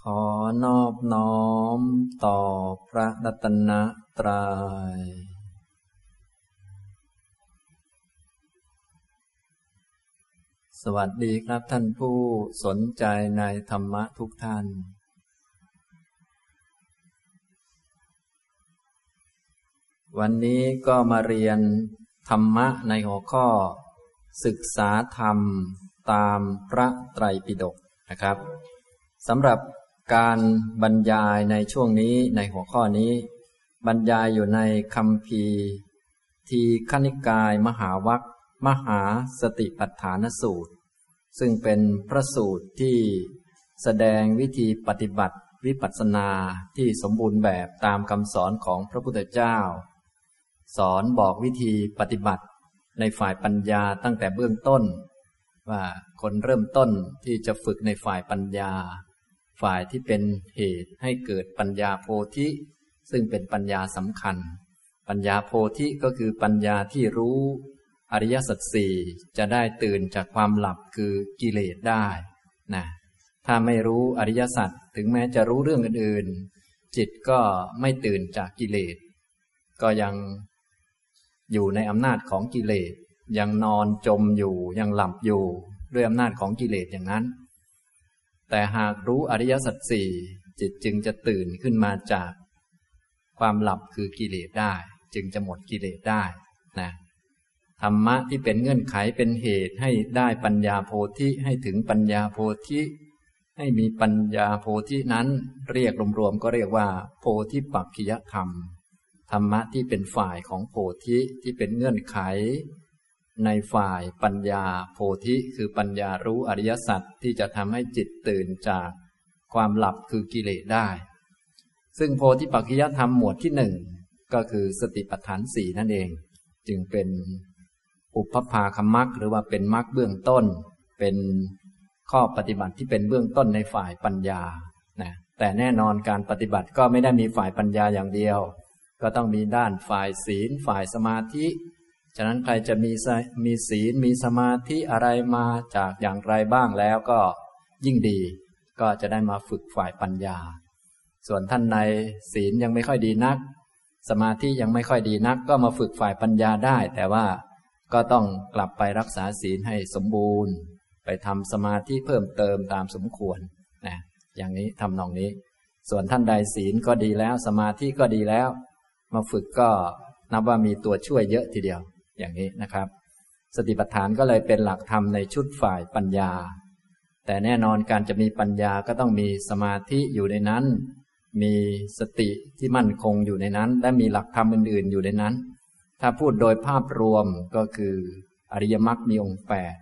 ขอนอบน้อมต่อพระรัตนตรยัย สวัสดีครับท่านผู้สนใจในธรรมะทุกท่าน วันนี้ก็มาเรียนธรรมะในหัวข้อ ศึกษาธรรมตามพระไตรปิฎกนะครับสำหรับ การบรรยายในช่วงนี้ในหัวข้อนี้ บรรยายอยู่ในคำพีทีขณิกายมหาวัคมหาสติปัฏฐานสูตร ซึ่งเป็นพระสูตรที่แสดงวิธีปฏิบัติวิปัสสนาที่สมบูรณ์แบบตามคำสอนของพระพุทธเจ้า สอนบอกวิธีปฏิบัติในฝ่ายปัญญาตั้งแต่เบื้องต้น ว่าคนเริ่มต้นที่จะฝึกในฝ่ายปัญญา ฝ่ายที่เป็นเหตุให้เกิดปัญญาโพธิ ซึ่งเป็นปัญญาสำคัญ ปัญญาโพธิก็คือปัญญาที่รู้อริยสัจสี่จะได้ตื่นจากความหลับคือกิเลสได้นะถ้าไม่รู้อริยสัจถึงแม้จะรู้เรื่องอื่นๆจิตก็ไม่ตื่นจากกิเลส ก็ยังอยู่ในอำนาจของกิเลส ยังนอนจมอยู่ยังหลับอยู่ด้วยอำนาจของกิเลสอย่างนั้น แต่หากรู้อริยสัจสี่จิตจึงจะตื่นขึ้นมาจาก ความหลับคือกิเลสได้ จึงจะหมดกิเลสได้นะธรรมะที่เป็นเงื่อนไขเป็นเหตุให้ได้ปัญญาโพธิให้ถึงปัญญาโพธิ ให้มีปัญญาโพธินั้นเรียกรวมๆก็เรียกว่า โพธิปักขิยธรรมธรรมะที่เป็นฝ่ายของโพธิที่เป็นเงื่อนไข ในฝ่ายปัญญาโพธิคือปัญญารู้อริยสัจที่จะทำให้จิตตื่นจากความหลับคือกิเลสได้ ซึ่งโพธิปัจจยธรรมหมวดที่หนึ่งก็คือสติปัฏฐานสี่นั่นเอง จึงเป็นอุปภาคมักหรือว่าเป็นมักเบื้องต้น เป็นข้อปฏิบัติที่เป็นเบื้องต้นในฝ่ายปัญญานะแต่แน่นอนการปฏิบัติก็ไม่ได้มีฝ่ายปัญญาอย่างเดียว ก็ต้องมีด้านฝ่ายศีล ฝ่ายสมาธิ ฉะนั้นใครจะมีมีศีลมีสมาธิอะไรมาจากอย่างไรบ้างแล้วก็ยิ่งดีก็จะได้มาฝึกฝ่ายปัญญา ส่วนท่านในศีลยังไม่ค่อยดีนัก สมาธิยังไม่ค่อยดีนัก ก็มาฝึกฝ่ายปัญญาได้ แต่ว่าก็ต้องกลับไปรักษาศีลให้สมบูรณ์ ไปทำสมาธิเพิ่มเติมตามสมควรนะอย่างนี้ทำนองนี้ ส่วนท่านใดศีลก็ดีแล้ว สมาธิก็ดีแล้ว มาฝึกก็นับว่ามีตัวช่วยเยอะทีเดียว อย่างนี้นะครับ สติปัฏฐานก็เลยเป็นหลักธรรมในชุดฝ่ายปัญญา แต่แน่นอนการจะมีปัญญาก็ต้องมีสมาธิอยู่ในนั้น มีสติที่มั่นคงอยู่ในนั้น และมีหลักธรรมอื่น ๆ อยู่ในนั้น ถ้าพูดโดยภาพรวมก็คืออริยมรรคมีองค์แปด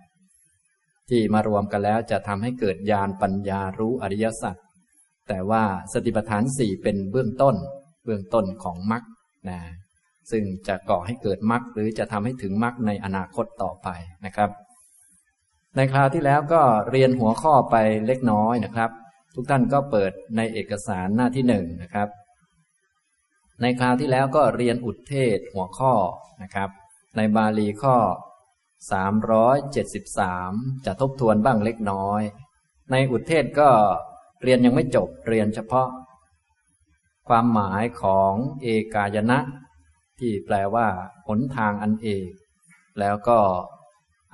ที่มารวมกันแล้วจะทำให้เกิดญาณปัญญารู้อริยสัจแต่ว่าสติปัฏฐานสี่เป็นเบื้องต้น เบื้องต้นของมรรคนะ ซึ่งจะก่อให้เกิดมรรคหรือจะทำให้ถึงมรรคในอนาคตต่อไปนะครับ ในคราวที่แล้วก็เรียนหัวข้อไปเล็กน้อยนะครับ ทุกท่านก็เปิดในเอกสารหน้าที่หนึ่งนะครับ ในคราวที่แล้วก็เรียนอุทเทศหัวข้อนะครับ ในบาลีข้อ 373 จะทบทวนบ้างเล็กน้อย ในอุทเทศก็เรียนยังไม่จบเรียนเฉพาะ ความหมายของเอกายนะ ที่แปลว่าหนทางอันเอก แล้วก็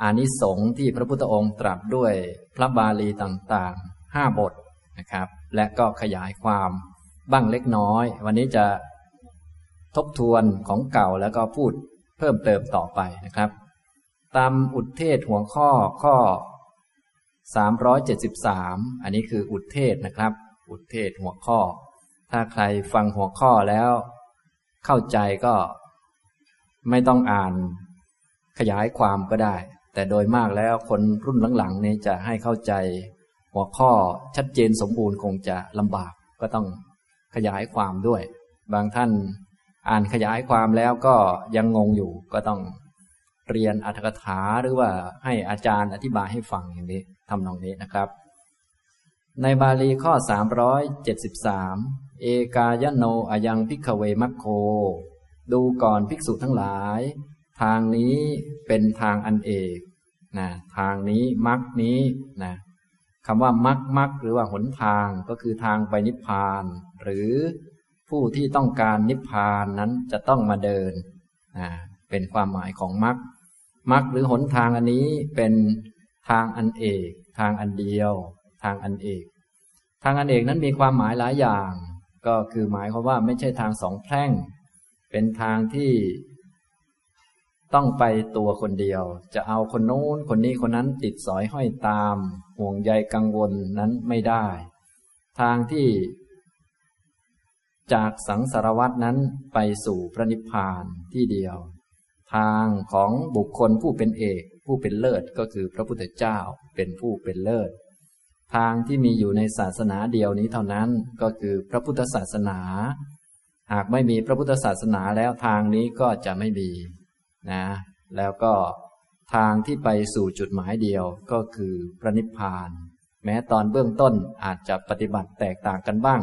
อานิสงส์ที่พระพุทธองค์ตรัสด้วยพระบาลีต่างๆห้าบทนะครับ และก็ขยายความบ้างเล็กน้อย วันนี้จะทบทวนของเก่าแล้วก็พูดเพิ่มเติมต่อไปนะครับ ตามอุทเทศหัวข้อข้อ 373 อันนี้คืออุทเทศนะครับ อุทเทศหัวข้อ ถ้าใครฟังหัวข้อแล้ว เข้าใจก็ไม่ต้องอ่านขยายความก็ได้ แต่โดยมากแล้วคนรุ่นหลังๆนี่จะให้เข้าใจ หัวข้อชัดเจนสมบูรณ์คงจะลำบากก็ต้องขยายความด้วย บางท่านอ่านขยายความแล้วก็ยังงงอยู่ก็ต้องเรียนอัธกถาหรือว่าให้อาจารย์อธิบายให้ฟังอย่างนี้ทำนองนี้นะครับ ในบาลีข้อ 373 เอกายโนอายังพิกเวมัคโค ดูก่อนภิกษุทั้งหลาย ทางนี้เป็นทางอันเอกนะทางนี้มักนี้นะคำว่ามักมักหรือว่าหนทางก็คือทางไปนิพพาน หรือผู้ที่ต้องการนิพพานนั้นจะต้องมาเดินนะเป็นความหมายของมักมักหรือหนทางอันนี้เป็นทางอันเอก ทางอันเดียว ทางอันเอก ทางอันเอกนั้นมีความหมายหลายอย่าง ก็คือหมายความว่าไม่ใช่ทางสองแพร่ง เป็นทางที่ต้องไปตัวคนเดียว จะเอาคนโน้นคนนี้คนนั้นติดสอยห้อยตาม ห่วงใยกังวลนั้นไม่ได้ ทางที่ จากสังสารวัตนั้นไปสู่พระนิพพานที่เดียว ทางของบุคคลผู้เป็นเอก ผู้เป็นเลิศก็คือพระพุทธเจ้าเป็นผู้เป็นเลิศ ทางที่มีอยู่ในศาสนาเดียวนี้เท่านั้นก็คือพระพุทธศาสนา หากไม่มีพระพุทธศาสนาแล้วทางนี้ก็จะไม่มีนะ แล้วก็ทางที่ไปสู่จุดหมายเดียวก็คือพระนิพพาน แม้ตอนเบื้องต้นอาจจะปฏิบัติแตกต่างกันบ้าง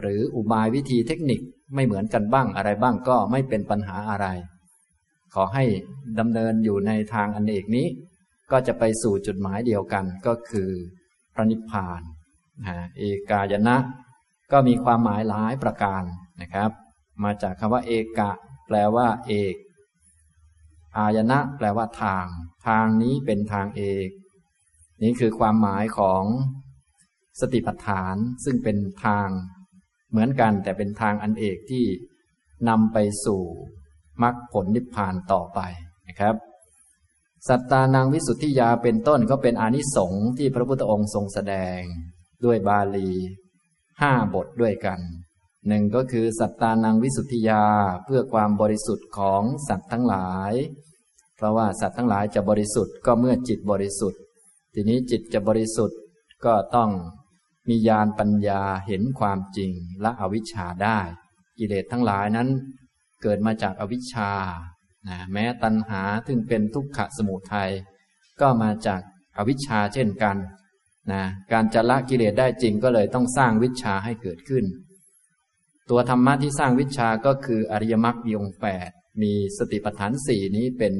หรืออุบายวิธีเทคนิคไม่เหมือนกันบ้างอะไรบ้างก็ไม่เป็นปัญหาอะไร ขอให้ดำเนินอยู่ในทางอันเอกนี้ ก็จะไปสู่จุดหมายเดียวกันก็คือ พระนิพพานเอกายนะ ก็มีความหมายหลายประการนะครับ มาจากคำว่า เอกะ แปลว่า เอก อายนะ แปลว่าทาง ทางนี้เป็นทางเอก นี่คือความหมายของสติปัฏฐานซึ่งเป็นทางเหมือนกันแต่เป็นทางอันเอกที่นำไปสู่มรรคผลนิพพานต่อไปนะครับ สัตตานังวิสุทธิยาเป็นต้นก็เป็นอานิสงส์ที่พระพุทธองค์ทรงแสดง ด้วยบาลีห้าบทด้วยกันหนึ่งก็คือสัตตานังวิสุทธิยาเพื่อความบริสุทธิ์ของสัตว์ทั้งหลาย เพราะว่าสัตว์ทั้งหลายจะบริสุทธิ์ก็เมื่อจิตบริสุทธิ์ ทีนี้จิตจะบริสุทธิ์ก็ต้องมีญาณปัญญาเห็นความจริงและอวิชชาได้ กิเลสทั้งหลายนั้น เกิดมาจากอวิชชา นะแม้ตัณหาซึ่งเป็นทุกขสมุทัยก็มาจากอวิชชาเช่นกันนะการจะละกิเลสได้จริงก็เลยต้องสร้างวิชาให้เกิดขึ้น ตัวธรรมะที่สร้างวิชาก็คืออริยมรรคยงแปดมีสติปัฏฐานสี่นี้เป็น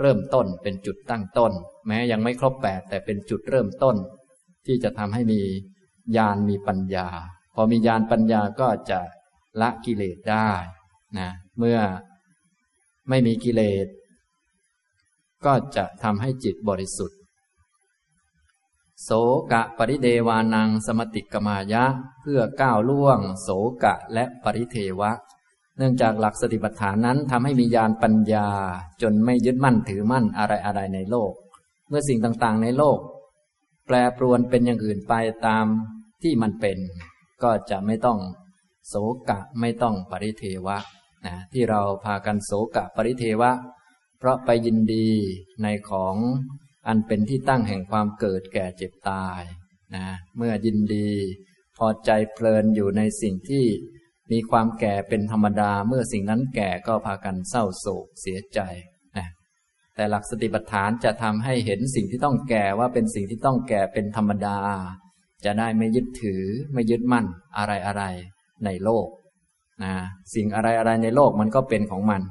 เริ่มต้นเป็นจุดตั้งต้น แม้ยังไม่ครบแปดแต่เป็นจุดเริ่มต้น ที่จะทำให้มีญาณมีปัญญา พอมีญาณปัญญาก็จะละกิเลสได้นะเมื่อ ไม่มีกิเลส ก็จะทำให้จิตบริสุทธิ์ โสกะปริเดวานังสมติกมายะ เพื่อก้าวล่วง โสกะและปริเทวะ เนื่องจากหลักสติปัฏฐานนั้นทำให้มีญาณปัญญา จนไม่ยึดมั่นถือมั่นอะไรอะไรในโลก เมื่อสิ่งต่างๆในโลก แปรปรวนเป็นอย่างอื่นไปตามที่มันเป็น ก็จะไม่ต้องโศกะไม่ต้องปริเทวะ นะที่เราพากันโศกะปริเทวะ เพราะไปยินดีในของอันเป็นที่ตั้งแห่งความเกิดแก่เจ็บตายนะเมื่อยินดี พอใจเพลินอยู่ในสิ่งที่มีความแก่เป็นธรรมดา เมื่อสิ่งนั้นแก่ก็พากันเศร้าโศกเสียใจนะแต่หลักสติปัฏฐานจะทำให้เห็นสิ่งที่ต้องแก่ว่าเป็นสิ่งที่ต้องแก่เป็นธรรมดา จะได้ไม่ยึดถือไม่ยึดมั่นอะไรอะไรในโลก นะสิ่งอะไรอะไรในโลกมันก็เป็นของมัน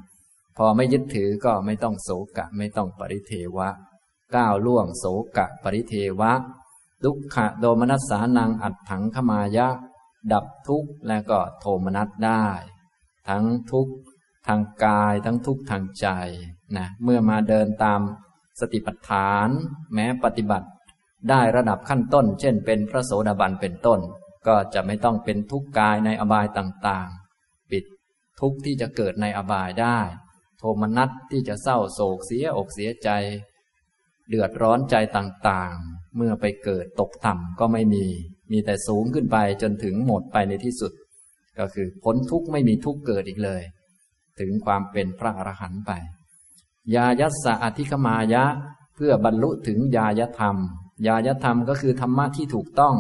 พอไม่ยึดถือก็ไม่ต้องโศกะ ไม่ต้องปริเทวะ ก้าวล่วงโศกะ ปริเทวะดุกขะโดมนัสสานังอัดถังขมายะ ดับทุกข์และก็โทมนัสได้ ทั้งทุกข์ทางกายทั้งทุกข์ทางใจนะเมื่อมาเดินตามสติปัฏฐาน แม้ปฏิบัติ ได้ระดับขั้นต้น เช่น เป็นพระโสดาบันเป็นต้น ก็จะไม่ต้องเป็นทุกข์กายในอบายต่าง ทุกข์ที่จะเกิดในอบายได้ โทมนัสที่จะเศร้าโศกเสียอกเสียใจ เดือดร้อนใจต่างๆ เมื่อไปเกิดตกต่ำก็ไม่มี มีแต่สูงขึ้นไปจนถึงหมดไปในที่สุด ก็คือพ้นทุกข์ไม่มีทุกข์เกิดอีกเลย ถึงความเป็นพระอรหันต์ไป ยายัสสะอธิคมายะ เพื่อบรรลุถึงยายธรรม ยายธรรมก็คือธรรมะที่ถูกต้อง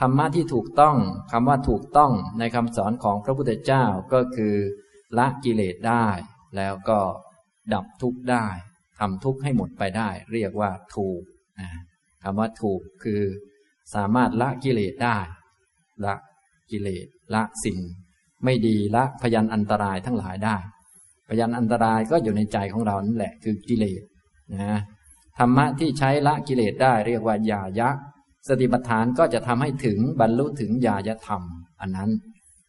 ธรรมะที่ถูกต้องคำว่าถูกต้องในคำสอนของพระพุทธเจ้าก็คือ ละกิเลสได้ แล้วก็ดับทุกข์ได้ทำทุกข์ให้หมดไปได้ เรียกว่าถูกคำว่าถูกคือ สามารถละกิเลสได้ ละกิเลสละสิ่ง ไม่ดีละพยันอันตรายทั้งหลายได้ พยันอันตรายก็อยู่ในใจของเรานั่นแหละคือกิเลสนะธรรมะที่ใช้ละกิเลสได้ เรียกว่ายายะ สติปัฏฐานก็จะทำให้ถึงบรรลุถึงญาญธรรม อันนั้น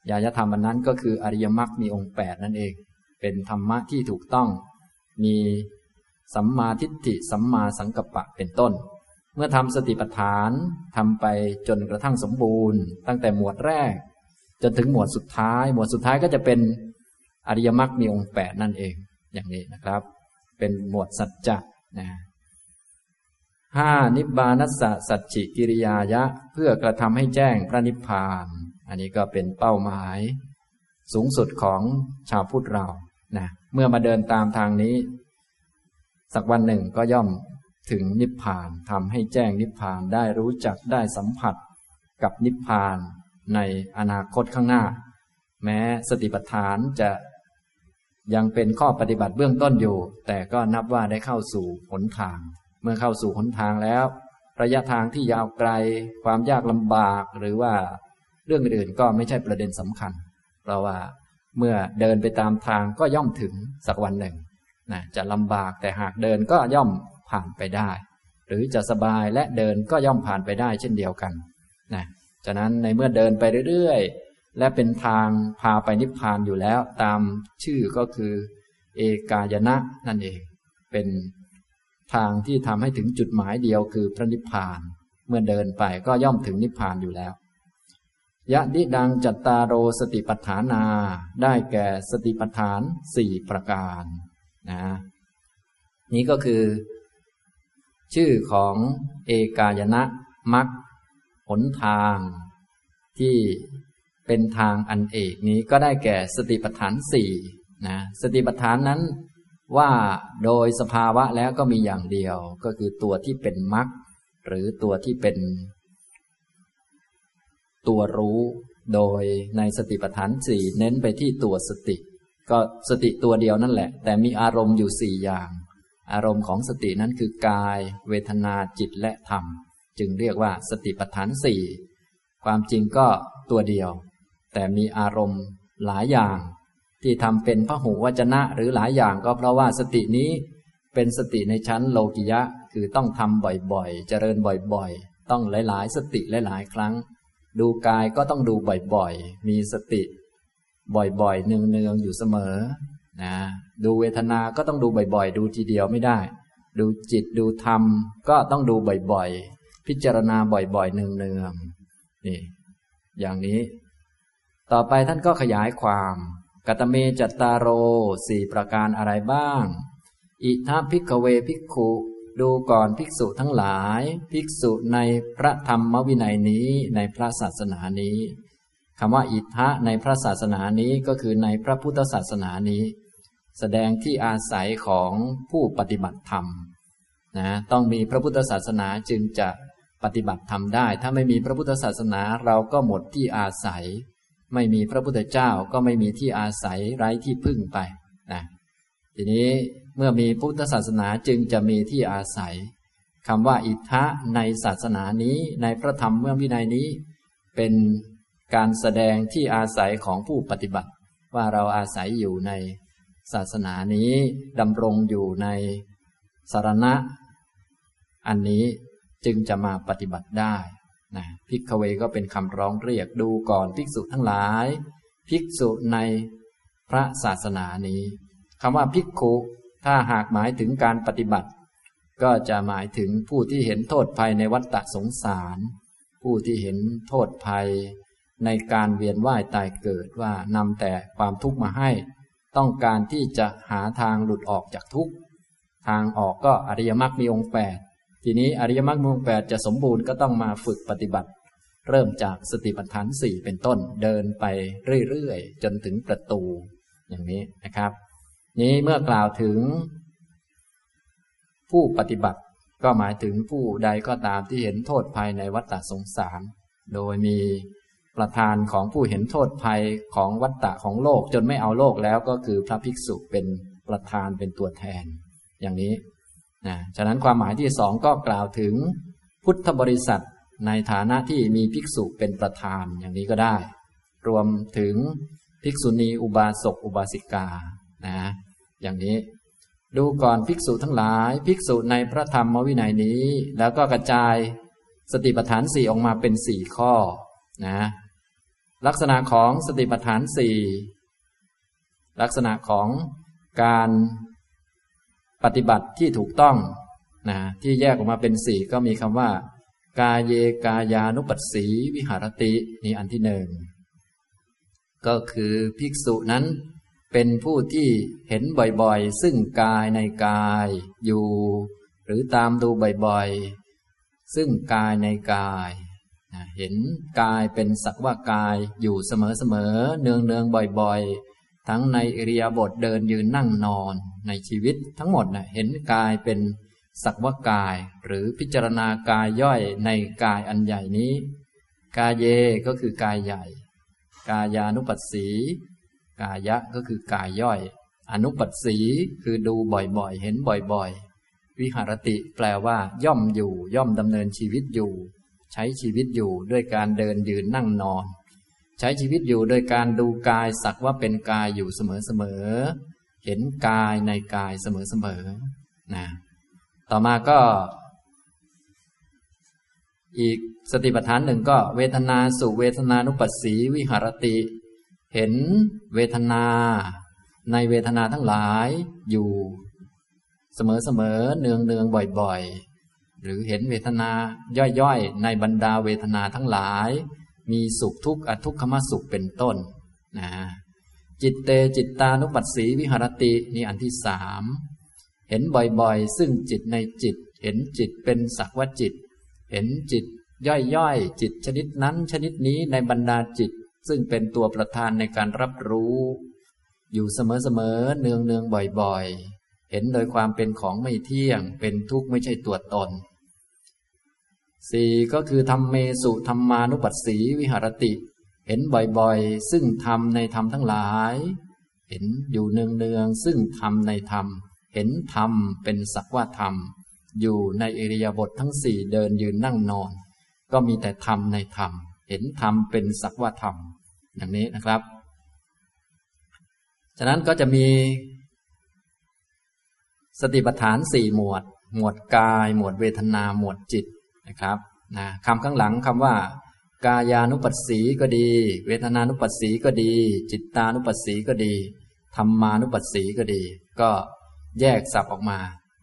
ญาญธรรมอันนั้นก็คืออริยมรรคมีองค์แปดนั่นเอง เป็นธรรมะที่ถูกต้อง มีสัมมาทิฏฐิสัมมาสังกัปปะเป็นต้น เมื่อทำสติปัฏฐานทำไปจนกระทั่งสมบูรณ์ ตั้งแต่หมวดแรก จนถึงหมวดสุดท้าย หมวดสุดท้ายก็จะเป็นอริยมรรคมีองค์แปดนั่นเอง อย่างนี้นะครับ เป็นหมวดสัจจะนะ ห้านิบานัสสะสัจจิกิริยายะ เพื่อกระทำให้แจ้งพระนิพพาน อันนี้ก็เป็นเป้าหมาย สูงสุดของชาวพุทธเรานะเมื่อมาเดินตามทางนี้ สักวันหนึ่งก็ย่อมถึงนิพพานทำให้แจ้งนิพพานได้รู้จักได้สัมผัสกับนิพพานในอนาคตข้างหน้า แม้สติปัฏฐานจะยังเป็นข้อปฏิบัติเบื้องต้นอยู่ แต่ก็นับว่าได้เข้าสู่หนทาง เมื่อเข้าสู่หนทางแล้ว ระยะทางที่ยาวไกล ความยากลำบากหรือว่าเรื่องอื่นก็ไม่ใช่ประเด็นสำคัญ เพราะว่าเมื่อเดินไปตามทางก็ย่อมถึงสักวันหนึ่งนะจะลำบากแต่หากเดินก็ย่อมผ่านไปได้ หรือจะสบายและเดินก็ย่อมผ่านไปได้เช่นเดียวกันนะฉะนั้นในเมื่อเดินไปเรื่อยและเป็นทางพาไปนิพพานอยู่แล้ว ตามชื่อก็คือ เอกายนะนั่นเอง เป็น ทางที่ทำให้ถึงจุดหมายเดียวคือพระนิพพาน เมื่อเดินไปก็ย่อมถึงนิพพานอยู่แล้ว ยะดิดังจัตตารโรสติปัฏฐานา ได้แก่สติปัฏฐานสี่ประการนะนี้ก็คือ ชื่อของเอกายนะมักหนทาง ที่เป็นทางอันเอกนี้ก็ได้แก่สติปัฏฐานสี่นะสติปัฏฐานนั้น ว่าโดยสภาวะแล้วก็มีอย่างเดียว ก็คือตัวที่เป็นมรรคหรือตัวที่เป็น ตัวรู้โดยในสติปัฏฐานสี่เน้นไปที่ตัวสติ ก็สติตัวเดียวนั่นแหละ แต่มีอารมณ์อยู่สี่อย่าง อารมณ์ของสตินั้นคือกาย เวทนาจิตและธรรม จึงเรียกว่าสติปัฏฐานสี่ความจริงก็ตัวเดียว แต่มีอารมณ์หลายอย่าง ที่ทำเป็นพระหูวจนะหรือหลายอย่างก็เพราะว่าสตินี้เป็นสติในชั้นโลกิยะ คือต้องทำบ่อยๆ เจริญบ่อยๆ ต้องหลายๆ สติหลายๆ ครั้ง ดูกายก็ต้องดูบ่อยๆ มีสติ บ่อยๆเนืองๆอยู่เสมอนะดูเวทนาก็ต้องดูบ่อยๆ ดูทีเดียวไม่ได้ ดูจิตดูธรรมก็ต้องดูบ่อยๆ พิจารณาบ่อยๆเนืองๆนี่ อย่างนี้ ต่อไปท่านก็ขยายความ กัตเมจัตตาโรสี่ประการอะไรบ้าง อิทัพิกเวภิกขุดูก่อนภิกษุทั้งหลาย ภิกษุในพระธรรมวินัยนี้ในพระศาสนานี้คำว่าอิทะในพระศาสนานี้ก็คือในพระพุทธศาสนานี้ แสดงที่อาศัยของผู้ปฏิบัติธรรมนะต้องมีพระพุทธศาสนาจึงจะปฏิบัติธรรมได้ ถ้าไม่มีพระพุทธศาสนาเราก็หมดที่อาศัย ไม่มีพระพุทธเจ้าก็ไม่มีที่อาศัยไร้ที่พึ่งไปนะทีนี้เมื่อมีพุทธศาสนาจึงจะมีที่อาศัยคำว่าอิทธะในศาสนานี้ในพระธรรมเมื่อวินัยนี้ เป็นการแสดงที่อาศัยของผู้ปฏิบัติ ว่าเราอาศัยอยู่ในศาสนานี้ดำรงอยู่ในสารณะ อันนี้จึงจะมาปฏิบัติได้ นะภิกเวก็เป็นคำร้องเรียกดูก่อนภิกษุทั้งหลาย ภิกษุในพระศาสนานี้คำว่าภิกขุถ้าหากหมายถึงการปฏิบัติ ก็จะหมายถึงผู้ที่เห็นโทษภัยในวัฏฏะสงสาร ผู้ที่เห็นโทษภัย ในการเวียนว่ายตายเกิดว่านำแต่ความทุกข์มาให้ ต้องการที่จะหาทางหลุดออกจากทุกข์ ทางออกก็อริยมรรคมีองค์แปด ทีนี้อริยมรรคมีองแปดจะสมบูรณ์ก็ต้องมาฝึกปฏิบัติ เริ่มจากสติปัฏฐานสี่เป็นต้นเดินไปเรื่อยๆ จนถึงประตูอย่างนี้นะครับ นี้เมื่อกล่าวถึง ผู้ปฏิบัติก็หมายถึงผู้ใดก็ตามที่เห็นโทษภัยในวัฏฏสงสาร โดยมีประธานของผู้เห็นโทษภัยของวัฏฏะของโลกจนไม่เอาโลกแล้วก็คือพระภิกษุเป็นประธานเป็นตัวแทน อย่างนี้ นะฉะนั้นความหมายที่สองก็กล่าวถึงพุทธบริษัทในฐานะที่มีภิกษุเป็นประธานอย่างนี้ก็ได้ รวมถึงภิกษุณีอุบาสกอุบาสิกานะอย่างนี้ ดูก่อนภิกษุทั้งหลาย ภิกษุในพระธรรมวินัยนี้ แล้วก็กระจายสติปัฏฐานสี่ออกมาเป็นสี่ข้อนะลักษณะของสติปัฏฐานสี่ลักษณะของการ ปฏิบัติที่ถูกต้องนะที่แยกออกมาเป็นสี่ก็มีคำว่า กายเยกายานุปัสสีวิหารตินี่อันที่หนึ่งก็คือภิกษุนั้นเป็นผู้ที่เห็นบ่อยๆ ซึ่งกายในกายอยู่ หรือตามดูบ่อยๆ ซึ่งกายในกายเห็นกายเป็นสักว่ากายอยู่เสมอๆเนืองๆบ่อยๆ ทั้งในอริยบทเดินยืนนั่งนอนในชีวิตทั้งหมดนะเห็นกายเป็นสักว่ากาย หรือพิจารณากายย่อยในกายอันใหญ่นี้ กายเยก็คือกายใหญ่ กายานุปัสสี กายะก็คือกายย่อย อนุปัสสีคือดูบ่อยๆ เห็นบ่อยๆ วิหารติแปลว่า ย่อมอยู่ ย่อมดำเนินชีวิตอยู่ ใช้ชีวิตอยู่ด้วยการเดินยืนนั่งนอน ใช้ชีวิตอยู่โดยการดูกายสักว่าเป็นกายอยู่เสมอๆ เห็นกายในกายเสมอๆ นะ ต่อมาก็ อีกสติปัฏฐานหนึ่งก็เวทนาสุเวทนานุปัสสีวิหารติ เห็นเวทนา ในเวทนาทั้งหลายอยู่เสมอๆ เนืองเนืองบ่อยๆ หรือเห็นเวทนาย่อยๆ ในบรรดาเวทนาทั้งหลาย มีสุขทุกข์อทุกขมสุขเป็นต้นนะจิตเตจิตตานุปัสสีวิหารตินี่อันที่สามเห็นบ่อยๆ ซึ่งจิตในจิต เห็นจิตเป็นสักว่าจิต เห็นจิตย่อยๆ จิตชนิดนั้นชนิดนี้ในบรรดาจิต ซึ่งเป็นตัวประธานในการรับรู้ อยู่เสมอๆเนืองเนืองบ่อยๆ เห็นโดยความเป็นของไม่เที่ยง เป็นทุกข์ไม่ใช่ตัวตน สี่ก็คือทำเมสุธรรมานุปัสสีวิหารติ เห็นบ่อยๆ ซึ่งธรรมในธรรมทั้งหลาย เห็นอยู่เนืองๆซึ่งธรรมในธรรม เห็นธรรมเป็นสักว่าธรรม อยู่ในอิริยาบถททั้งสี่เดินยืนนั่งนอน ก็มีแต่ธรรมในธรรม เห็นธรรมเป็นสักว่าธรรม อย่างนี้นะครับ ฉะนั้นก็จะมีสติปัฏฐานสี่หมวด หมวดกาย หมวดเวทนา หมวดจิต นะครับนะคำข้างหลังคำว่า กายานุปัสสีก็ดี เวทนานุปัสสีก็ดี จิตตานุปัสสีก็ดีธรรมานุปัสสีก็ดี ก็แยกสับออกมา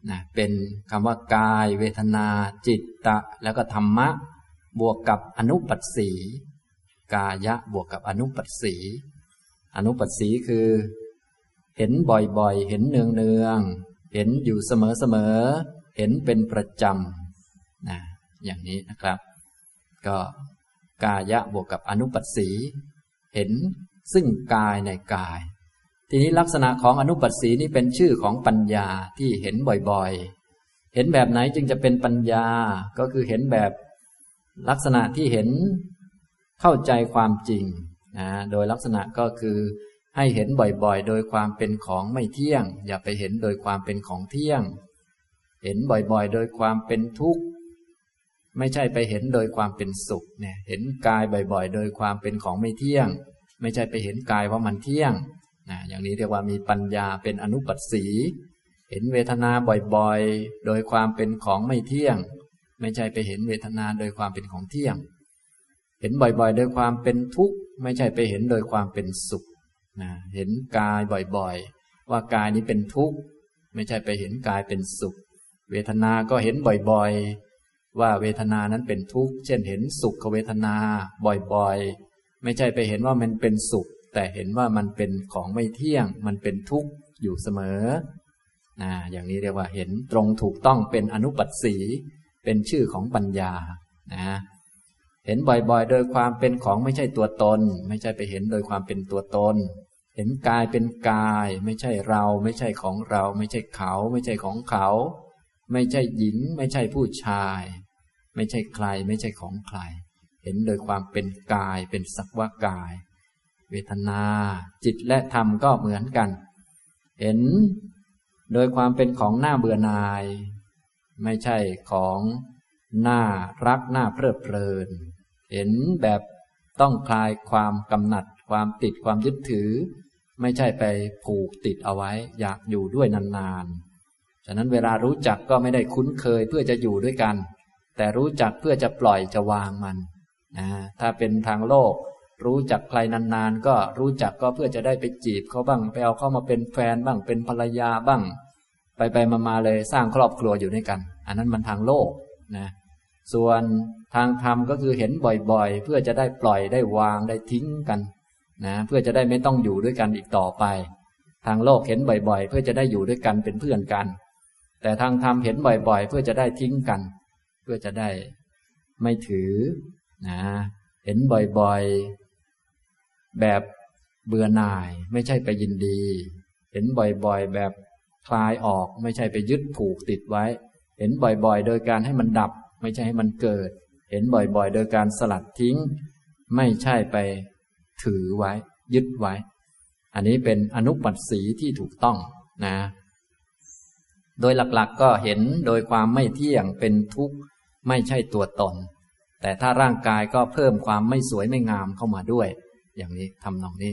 นะเป็นคำว่ากาย เวทนา จิตตะ แล้วก็ธรรมะ บวกกับอนุปัสสีกายะบวกกับอนุปัสสี อนุปัสสีคือ เห็นบ่อยๆ เห็นเนืองๆเห็นอยู่เสมอๆเห็นเป็นประจำนะ อย่างนี้นะครับ ก็กายะบวกกับอนุปัสสี เห็นซึ่งกายในกาย ทีนี้ลักษณะของอนุปัสสีนี้เป็นชื่อของปัญญาที่เห็นบ่อยๆ เห็นแบบไหนจึงจะเป็นปัญญาก็คือเห็นแบบลักษณะที่เห็นเข้าใจความจริงนะโดยลักษณะก็คือให้เห็นบ่อยๆ โดยความเป็นของไม่เที่ยง อย่าไปเห็นโดยความเป็นของเที่ยง เห็นบ่อยๆ โดยความเป็นทุกข์ ไม่ใช่ไปเห็นโดยความเป็นสุขเนี่ยเห็นกายบ่อย ๆ โดยความเป็นของไม่เที่ยง ไม่ใช่ไปเห็นกายว่ามันเที่ยงนะอย่างนี้เรียกว่ามีปัญญาเป็นอนุปัสสี เห็นเวทนาบ่อยๆ โดยความเป็นของไม่เที่ยง ไม่ใช่ไปเห็นเวทนาโดยความเป็นของเที่ยง เห็นบ่อยๆ โดยความเป็นทุกข์ไม่ใช่ไปเห็นโดยความเป็นสุขนะเห็นกายบ่อยๆ ว่ากายนี้เป็นทุกข์ไม่ใช่ไปเห็นกายเป็นสุข เวทนาก็เห็นบ่อยๆ ว่าเวทนานั้นเป็นทุกข์ เช่นเห็นสุขเวทนาบ่อยๆ ไม่ใช่ไปเห็นว่ามันเป็นสุข แต่เห็นว่ามันเป็นของไม่เที่ยง มันเป็นทุกข์อยู่เสมอนะอย่างนี้เรียกว่าเห็นตรงถูกต้องเป็นอนุปัสสี เป็นชื่อของปัญญานะเห็นบ่อยๆ โดยความเป็นของไม่ใช่ตัวตน ไม่ใช่ไปเห็นโดยความเป็นตัวตน เห็นกายเป็นกาย ไม่ใช่เรา ไม่ใช่ของเรา ไม่ใช่เขา ไม่ใช่ของเขา ไม่ใช่หญิง ไม่ใช่ผู้ชาย ไม่ใช่ใครไม่ใช่ของใคร เห็นโดยความเป็นกายเป็นสักว่ากาย เวทนา จิตและธรรมก็เหมือนกัน เห็นโดยความเป็นของหน้าเบื่อนาย ไม่ใช่ของหน้ารักหน้าเพลิดเพลิน เห็นแบบต้องคลายความกำหนัด ความติดความยึดถือ ไม่ใช่ไปผูกติดเอาไว้ อยากอยู่ด้วยนานๆ ฉะนั้นเวลารู้จักก็ไม่ได้คุ้นเคยเพื่อจะอยู่ด้วยกัน แต่รู้จักเพื่อจะปล่อยจะวางมันนะถ้าเป็นทางโลก รู้จักใครนานๆ ก็รู้จักก็เพื่อจะได้ไปจีบเขาบ้าง ไปเอาเข้ามาเป็นแฟนบ้างเป็นภรรยาบ้าง ไปไปมาๆเลยสร้างครอบครัวอยู่ด้วยกัน อันนั้นมันทางโลกนะส่วนทางธรรมก็คือเห็นบ่อยๆ เพื่อจะได้ปล่อยได้วางได้ทิ้งกันนะเพื่อจะได้ไม่ต้องอยู่ด้วยกันอีกต่อไป ทางโลกเห็นบ่อยๆ เพื่อจะได้อยู่ด้วยกันเป็นเพื่อนกัน แต่ทางธรรมเห็นบ่อยๆ เพื่อจะได้ทิ้งกัน เพื่อจะได้ไม่ถือนะเห็นบ่อยๆ แบบเบื่อหน่ายไม่ใช่ไปยินดี เห็นบ่อยๆ แบบคลายออกไม่ใช่ไปยึดผูกติดไว้ เห็นบ่อยๆ โดยการให้มันดับ ไม่ใช่ให้มันเกิด เห็นบ่อยๆ โดยการสลัดทิ้ง ไม่ใช่ไปถือไว้ ยึดไว้ อันนี้เป็นอนุปัสสีที่ถูกต้องนะ โดยหลักๆก็เห็นโดยความไม่เที่ยงเป็นทุกข์ ไม่ใช่ตัวตน แต่ถ้าร่างกายก็เพิ่มความไม่สวยไม่งามเข้ามาด้วย อย่างนี้ทำนองนี้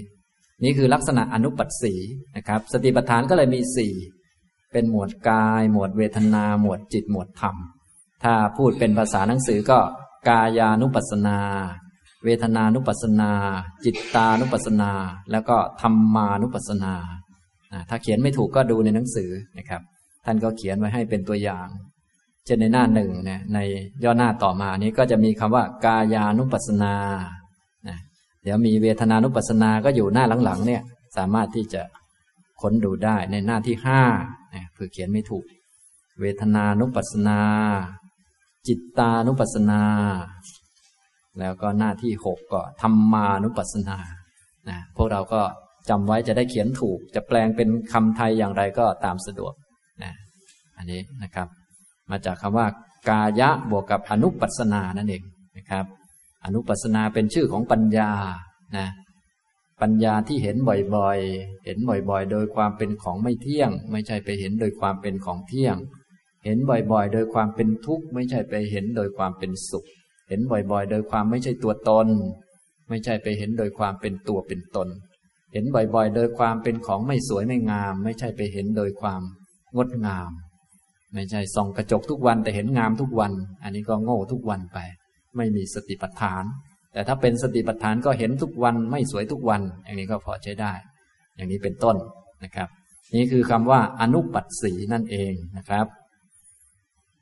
นี่คือลักษณะอนุปัสสีนะครับ สติปัฏฐานก็เลยมีสี่เป็นหมวดกาย หมวดเวทนา หมวดจิตหมวดธรรม ถ้าพูดเป็นภาษาหนังสือก็กายานุปัสนา เวทนานุปัสนา จิตตานุปัสนา แล้วก็ธรรมานุปัสนา ถ้าเขียนไม่ถูกก็ดูในหนังสือนะครับ ท่านก็เขียนไว้ให้เป็นตัวอย่าง เช่นในหน้าหนึ่งเนี่ยในย่อหน้าต่อมานี้ก็จะมีคำว่ากายานุปัสนานะเดี๋ยวมีเวทนานุปัสนาก็อยู่หน้าหลังๆเนี่ยสามารถที่จะค้นดูได้ในหน้าที่ห้าเพื่อเขียนไม่ถูก เวทนานุปัสนา จิตตานุปัสนา แล้วก็หน้าที่หกก็ธรรมานุปัสนานะพวกเราก็จำไว้จะได้เขียนถูก จะแปลงเป็นคำไทยอย่างไรก็ตามสะดวกนะอันนี้นะครับ มาจากคำว่ากายะบวกกับอนุปัสนานั่นเองนะครับ อนุปัสนาเป็นชื่อของปัญญานะปัญญาที่เห็นบ่อยๆ เห็นบ่อยๆ โดยความเป็นของไม่เที่ยง ไม่ใช่ไปเห็นโดยความเป็นของเที่ยง เห็นบ่อยๆ โดยความเป็นทุกข์ ไม่ใช่ไปเห็นโดยความเป็นสุข เห็นบ่อยๆ โดยความไม่ใช่ตัวตน ไม่ใช่ไปเห็นโดยความเป็นตัวเป็นตน เห็นบ่อยๆ โดยความเป็นของไม่สวยไม่งาม ไม่ใช่ไปเห็นโดยความงดงาม ไม่ใช่ส่องกระจกทุกวันแต่เห็นงามทุกวัน อันนี้ก็โง่ทุกวันไป ไม่มีสติปัฏฐาน แต่ถ้าเป็นสติปัฏฐานก็เห็นทุกวันไม่สวยทุกวัน อย่างนี้ก็พอใช้ได้ อย่างนี้เป็นต้นนะครับ นี่คือคำว่าอนุปัสสีนั่นเองนะครับ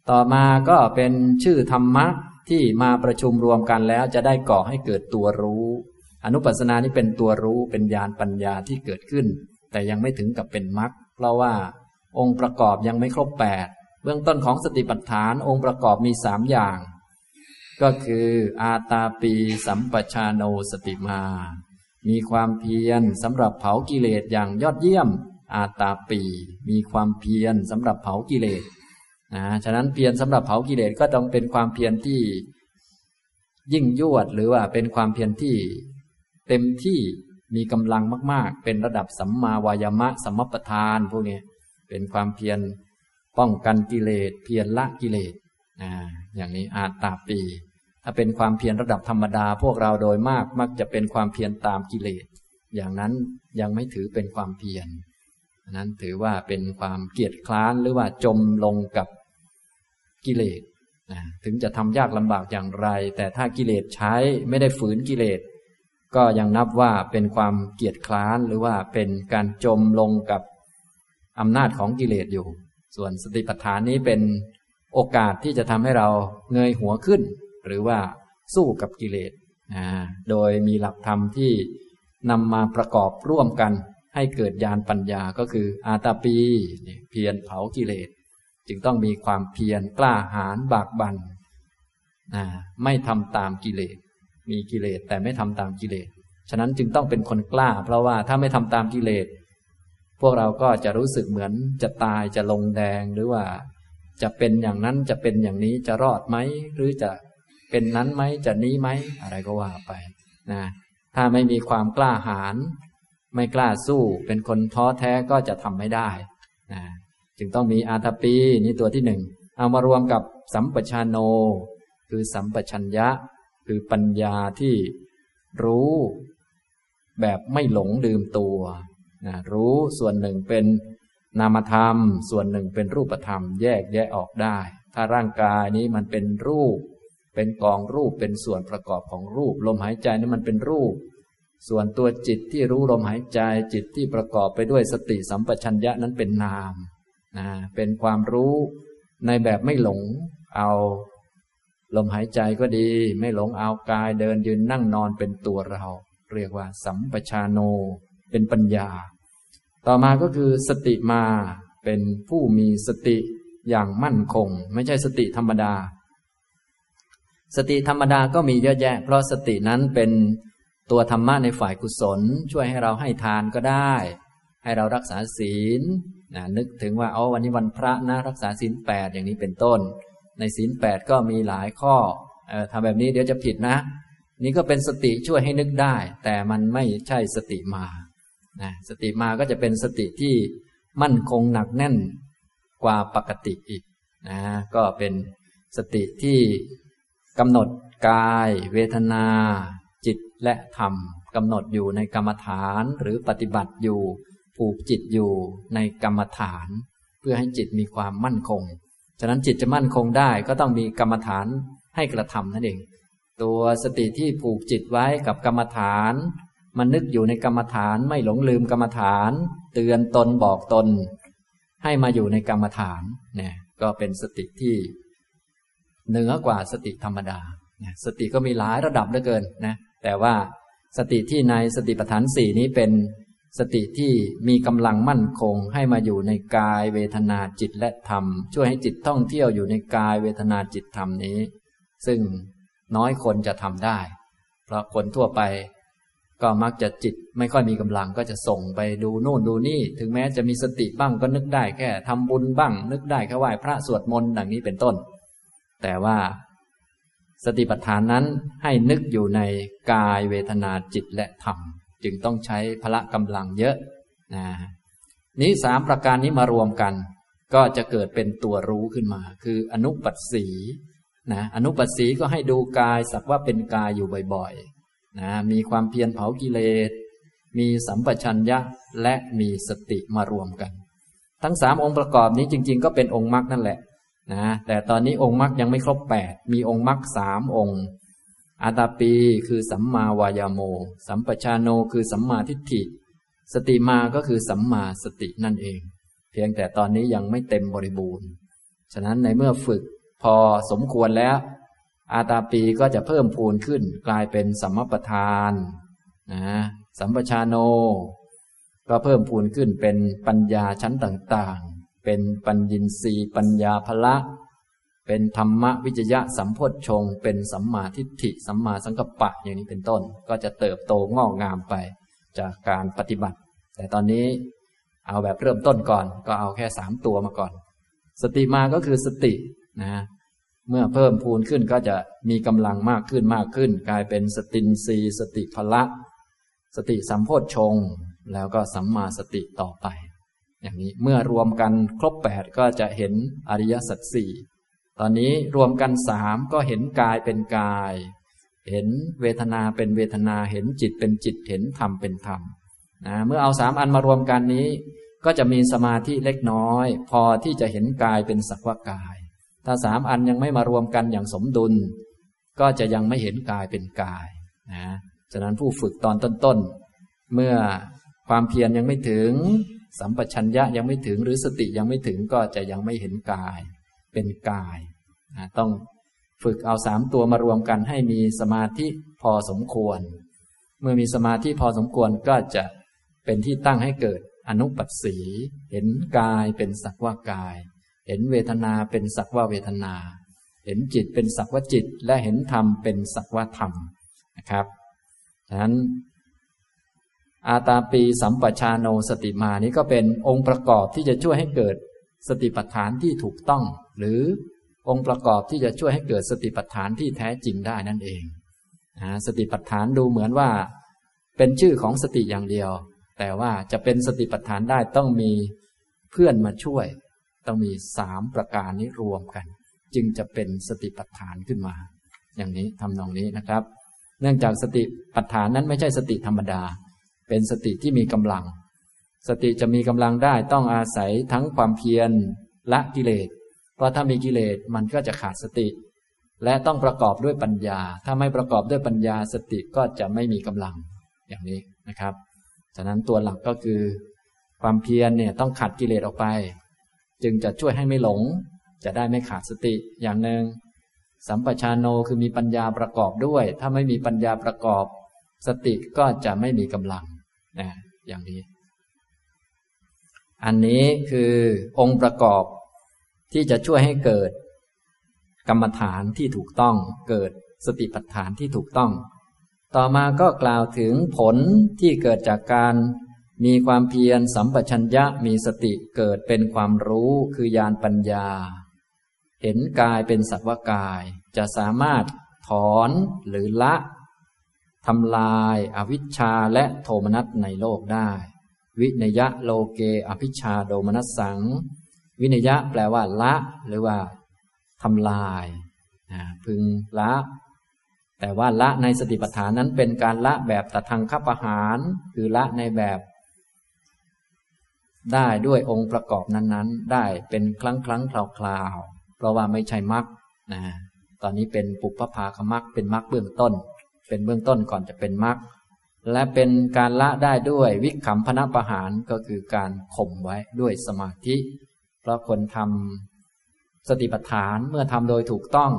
ต่อมาก็เป็นชื่อธรรมะที่มาประชุมรวมกันแล้วจะได้ก่อให้เกิดตัวรู้ อนุปัสนานี่เป็นตัวรู้เป็นญาณปัญญาที่เกิดขึ้น แต่ยังไม่ถึงกับเป็นมรรคเพราะว่าองค์ประกอบยังไม่ครบแปด เบื้องต้นของสติปัฏฐานองค์ประกอบมีสามอย่าง ก็คืออาตาปีสัมปชาโนสติมา มีความเพียรสำหรับเผากิเลสอย่างยอดเยี่ยม อาตาปี มีความเพียรสำหรับเผากิเลสนะฉะนั้นเพียรสำหรับเผากิเลสก็ต้องเป็นความเพียรที่ยิ่งยวดหรือว่าเป็นความเพียรที่เต็มที่มีกำลังมาก ๆ เป็นระดับสัมมาวายามะสัมมปทานพวกนี้เป็นความเพียร ป้องกันกิเลสเพียรละกิเลสออย่างนี้อาตาปี ถ้าเป็นความเพียรระดับธรรมดา พวกเราโดยมากมักจะเป็นความเพียรตามกิเลส อย่างนั้นยังไม่ถือเป็นความเพียรนั้นถือว่าเป็นความเกียจคร้านหรือว่าจมลงกับกิเลสถึงจะทำยากลำบากอย่างไร แต่ถ้ากิเลสใช้ไม่ได้ฝืนกิเลส ก็ยังนับว่าเป็นความเกียจคร้านหรือว่าเป็นการจมลงกับอำนาจของกิเลสอยู่ ส่วนสติปัฏฐานนี้เป็นโอกาสที่จะทำให้เราเงยหัวขึ้น หรือว่าสู้กับกิเลสโดยมีหลักธรรมที่นำมาประกอบร่วมกัน ให้เกิดญาณปัญญาก็คืออาตาปีเพียรเผากิเลส จึงต้องมีความเพียรกล้าหาญบากบัน่นไม่ทำตามกิเลส มีกิเลสแต่ไม่ทำตามกิเลส ฉะนั้นจึงต้องเป็นคนกล้า เพราะว่าถ้าไม่ทำตามกิเลส พวกเราก็จะรู้สึกเหมือนจะตายจะลงแดงหรือว่า จะเป็นอย่างนั้นจะเป็นอย่างนี้จะรอดไหมหรือจะเป็นนั้นไหมจะนี้ไหมอะไรก็ว่าไปนะถ้าไม่มีความกล้าหาญไม่กล้าสู้เป็นคนท้อแท้ก็จะทำไม่ได้นะจึงต้องมีอาตาปีนี่ตัวที่หนึ่งเอามารวมกับสัมปชานโน คือสัมปชัญญะ คือปัญญาที่รู้แบบไม่หลงลืมตัว นะรู้ส่วนหนึ่งเป็นนามธรรม ส่วนหนึ่งเป็นรูปธรรม แยกแยะออกได้ ถ้าร่างกายนี้มันเป็นรูป เป็นกองรูปเป็นส่วนประกอบของรูป ลมหายใจนั้นมันเป็นรูป ส่วนตัวจิตที่รู้ลมหายใจจิตที่ประกอบไปด้วยสติสัมปชัญญะนั้นเป็นนามนะเป็นความรู้ในแบบไม่หลงเอา ลมหายใจก็ดี ไม่หลงเอากายเดินยืนนั่งนอนเป็นตัวเรา เรียกว่า สัมปชาโน เป็นปัญญา ต่อมาก็คือสติมาเป็นผู้มีสติอย่างมั่นคง ไม่ใช่สติธรรมดา สติธรรมดาก็มีเยอะแยะ เพราะสตินั้นเป็นตัวธรรมะในฝ่ายกุศล ช่วยให้เราให้ทานก็ได้ ให้เรารักษาศีลนะนึกถึงว่าอ๋อวันนี้วันพระนะรักษาศีลแปดอย่างนี้เป็นต้น ในศีลแปดก็มีหลายข้อออทำแบบนี้เดี๋ยวจะผิดนะ นี่ก็เป็นสติช่วยให้นึกได้ แต่มันไม่ใช่สติมา นะสติมาก็จะเป็นสติที่มั่นคงหนักแน่นกว่าปกติอีกนะก็เป็นสติที่กำหนดกาย เวทนา จิตและธรรมกำหนดอยู่ในกรรมฐานหรือปฏิบัติอยู่ ผูกจิตอยู่ในกรรมฐาน เพื่อให้จิตมีความมั่นคง ฉะนั้นจิตจะมั่นคงได้ก็ต้องมีกรรมฐานให้กระทำนั่นเอง ตัวสติที่ผูกจิตไว้กับกรรมฐาน มันนึกอยู่ในกรรมฐานไม่หลงลืมกรรมฐาน เตือนตนบอกตน ให้มาอยู่ในกรรมฐานเนี่ยก็เป็นสติที่เหนือกว่าสติธรรมดา สติก็มีหลายระดับเหลือเกินนะแต่ว่าสติที่ในสติปัฏฐานสี่นี้เป็นสติที่มีกำลังมั่นคงให้มาอยู่ในกายเวทนาจิตและธรรม ช่วยให้จิตท่องเที่ยวอยู่ในกายเวทนาจิตธรรมนี้ ซึ่งน้อยคนจะทำได้ เพราะคนทั่วไป ก็มักจะจิตไม่ค่อยมีกำลังก็จะส่งไปดูโน่นดูนี่ ถึงแม้จะมีสติบ้างก็นึกได้แค่ทำบุญบ้าง นึกได้แค่ไหว้พระสวดมนต์ดังนี้เป็นต้น แต่ว่าสติปัฏฐานนั้นให้นึกอยู่ในกายเวทนาจิตและธรรม จึงต้องใช้พละกำลังเยอะนะนี้สามประการนี้มารวมกัน ก็จะเกิดเป็นตัวรู้ขึ้นมา คืออนุปัสสีนะอนุปัสสีก็ให้ดูกายสักว่าเป็นกายอยู่บ่อยๆ นะมีความเพียรเผากิเลส มีสัมปชัญญะและมีสติมารวมกัน ทั้งสามองค์ประกอบนี้จริง ๆ ก็เป็นองค์มรรคนั่นแหละนะแต่ตอนนี้องค์มรรคยังไม่ครบแปดมีองค์มรรคสามองค์อาตาปีคือสัมมาวายาโม สัมปชาโนคือสัมมาทิฏฐิ สติมาก็คือสัมมาสตินั่นเอง เพียงแต่ตอนนี้ยังไม่เต็มบริบูรณ์ ฉะนั้นในเมื่อฝึกพอสมควรแล้ว อาตาปีก็จะเพิ่มพูนขึ้น กลายเป็นสัมมปทานนะสัมปชาโน ก็เพิ่มพูนขึ้นเป็นปัญญาชั้นต่างๆ เป็นปัญญินรีปัญญาภละ เป็นธรรมวิจยะสัมโพชง เป็นสัมมาทิฏฐิ สัมมาสังกัปปะอย่างนี้เป็นต้น ก็จะเติบโตงอกงามไปจากการปฏิบัติ แต่ตอนนี้เอาแบบเริ่มต้นก่อน ก็เอาแค่สามตัวมาก่อน สติมาก็คือสตินะ เมื่อเพิ่มพูนขึ้นก็จะมีกำลังมากขึ้นมากขึ้น กลายเป็นสตินรีสติพละ สติสัมโพชฌงแล้วก็สัมมาสติต่อไป อย่างนี้เมื่อรวมกันครบแปดก็จะเห็นอริยสัจสี่ตอนนี้รวมกันสามก็เห็นกายเป็นกาย เห็นเวทนาเป็นเวทนาเห็นจิตเป็นจิตเห็นธรรมเป็นธรรมนะเมื่อเอาสามอันมารวมกันนี้ ก็จะมีสมาธิเล็กน้อย พอที่จะเห็นกายเป็นสักว่ากาย ถ้าสามอันยังไม่มารวมกันอย่างสมดุล ก็จะยังไม่เห็นกายเป็นกายนะฉะนั้นผู้ฝึกตอนต้นๆ เมื่อความเพียรยังไม่ถึง สัมปชัญญะยังไม่ถึงหรือสติยังไม่ถึงก็จะยังไม่เห็นกายเป็นกายนะต้องฝึกเอาสามตัวมารวมกันให้มีสมาธิพอสมควร เมื่อมีสมาธิพอสมควรก็จะเป็นที่ตั้งให้เกิดอนุปัสสี เห็นกายเป็นสักว่ากาย เห็นเวทนาเป็นสักว่าเวทนา เห็นจิตเป็นสักว่าจิต และเห็นธรรมเป็นสักว่าธรรมนะครับฉะนั้นอาตาปีสัมปชาโนสติมานี้ก็เป็นองค์ประกอบที่จะช่วยให้เกิดสติปัฏฐานที่ถูกต้อง หรือองค์ประกอบที่จะช่วยให้เกิดสติปัฏฐานที่แท้จริงได้นั่นเองสติปัฏฐานดูเหมือนว่า เป็นชื่อของสติอย่างเดียว แต่ว่าจะเป็นสติปัฏฐานได้ต้องมีเพื่อนมาช่วย ต้องมีสามประการนี้รวมกัน จึงจะเป็นสติปัฏฐานขึ้นมา อย่างนี้ทำนองนี้นะครับ เนื่องจากสติปัฏฐานนั้นไม่ใช่สติธรรมดา เป็นสติที่มีกำลัง สติจะมีกำลังได้ต้องอาศัยทั้งความเพียรละกิเลส เพราะถ้ามีกิเลสมันก็จะขาดสติ และต้องประกอบด้วยปัญญา ถ้าไม่ประกอบด้วยปัญญาสติก็จะไม่มีกำลังอย่างนี้นะครับ ฉะนั้นตัวหลักก็คือ ความเพียรเนี่ยต้องขัดกิเลสออกไป จึงจะช่วยให้ไม่หลง จะได้ไม่ขาดสติอย่างหนึ่งสัมปชานโนคือมีปัญญาประกอบด้วย ถ้าไม่มีปัญญาประกอบ สติก็จะไม่มีกำลังนะอย่างนี้ อันนี้คือองค์ประกอบที่จะช่วยให้เกิด กรรมฐานที่ถูกต้อง เกิดสติปัฏฐานที่ถูกต้อง ต่อมาก็กล่าวถึงผลที่เกิดจากการ มีความเพียรสัมปชัญญะมีสติเกิดเป็นความรู้คือญาณปัญญา เห็นกายเป็นสัตวกาย จะสามารถถอนหรือละทำลายอาวิชชาและโทมนัสในโลกได้ วินยะโลเกอภิชาโดมนัสสัง วินยะแปลว่าละหรือว่าทำลายพึงละ แต่ว่าละในสติปัฏฐานนั้นเป็นการละแบบตทางคับอาหาร คือละในแบบ ได้ด้วยองค์ประกอบนั้นๆ ได้เป็นครั้งครั้งคราวคราวเพราะว่าไม่ใช่มรรคนะตอนนี้เป็นปุพพาคมรรคเป็นมรรคเบื้องต้น เป็นเบื้องต้นก่อนจะเป็นมรรคและเป็นการละได้ด้วยวิขำพนะประหารก็คือการข่มไว้ด้วยสมาธิ เพราะคนทำสติปัฏฐานเมื่อทำโดยถูกต้อง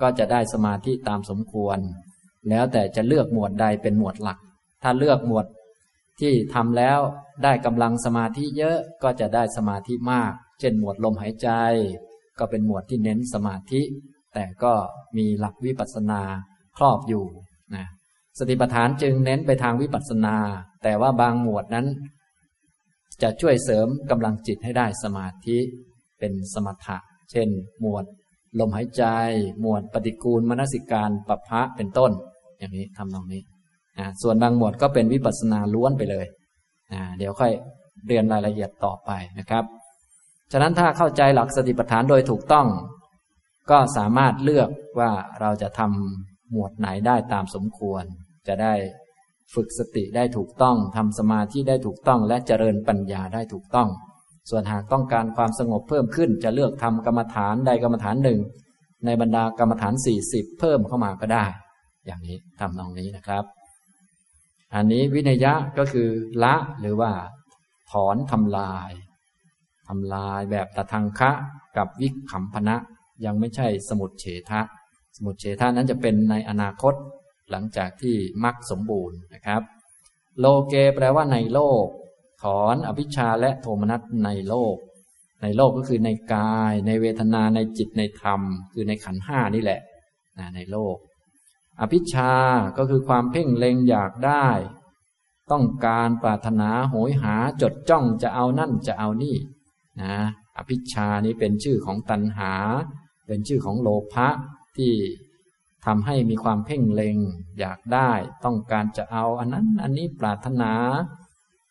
ก็จะได้สมาธิตามสมควร แล้วแต่จะเลือกหมวดใดเป็นหมวดหลัก ถ้าเลือกหมวด ที่ทำแล้วได้กำลังสมาธิเยอะก็จะได้สมาธิมาก เช่นหมวดลมหายใจ ก็เป็นหมวดที่เน้นสมาธิ แต่ก็มีหลักวิปัสสนาครอบอยู่นะสติปัฏฐานจึงเน้นไปทางวิปัสสนา แต่ว่าบางหมวดนั้น จะช่วยเสริมกำลังจิตให้ได้สมาธิเป็นสมถะ เช่น หมวดลมหายใจ หมวดปฏิกูลมนสิการปภะเป็นต้น อย่างนี้ทำตรงนี้ นะส่วนบางหมวดก็เป็นวิปัสสนาล้วนไปเลยนะเดี๋ยวค่อยเรียนรายละเอียดต่อไปนะครับ ฉะนั้นถ้าเข้าใจหลักสติปัฏฐานโดยถูกต้อง ก็สามารถเลือกว่าเราจะทำหมวดไหนได้ตามสมควร จะได้ฝึกสติได้ถูกต้องทำสมาธิได้ถูกต้อง และเจริญปัญญาได้ถูกต้อง ส่วนหากต้องการความสงบเพิ่มขึ้น จะเลือกทำกรรมฐานใดกรรมฐานหนึ่ง ในบรรดากรรมฐานสี่สิบเพิ่มเข้ามาก็ได้ อย่างนี้ทำตรงนี้นะครับ อันนี้วินัยะก็คือละหรือว่า ถอนทำลายทำลายแบบตะทังคะกับวิขำพนะ ยังไม่ใช่สมุดเฉทะ สมุดเฉทะนั้นจะเป็นในอนาคตหลังจากที่มรรคสมบูรณ์นะครับ โลเกแปลว่าในโลก ถอนอภิชาและโทมนัสในโลก ในโลกก็คือในกาย ในเวทนาในจิตในธรรม คือในขันห้านี่แหละในโลก อภิชาก็คือความเพ่งเล็งอยากได้ ต้องการปรารถนาโหยหาจดจ้องจะเอานั่นจะเอานี่นะอภิชานี้เป็นชื่อของตัณหา เป็นชื่อของโลภะที่ทำให้มีความเพ่งเล็ง อยากได้ ต้องการจะเอาอันนั้น อันนี้ปรารถนา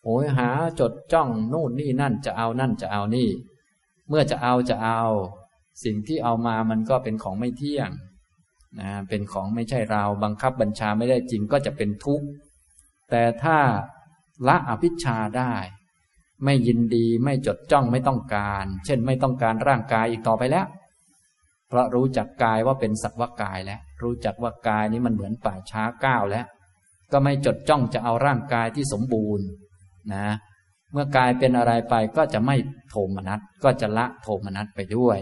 โหยหาจดจ้องนู่นนี่นั่นจะเอานั่นจะเอานี่ เมื่อจะเอาจะเอา สิ่งที่เอามามันก็เป็นของไม่เที่ยง นะเป็นของไม่ใช่เราบังคับบัญชาไม่ได้จริงก็จะเป็นทุกข์ แต่ถ้าละอภิชาได้ ไม่ยินดีไม่จดจ้องไม่ต้องการ เช่นไม่ต้องการร่างกายอีกต่อไปแล้ว เพราะรู้จักกายว่าเป็นสักวากายแล้ว รู้จักว่ากายนี้มันเหมือนป่าช้าก้าวแล้ว ก็ไม่จดจ้องจะเอาร่างกายที่สมบูรณ์นะ เมื่อกายเป็นอะไรไปก็จะไม่โทมนัสก็จะละโทมนัสไปด้วย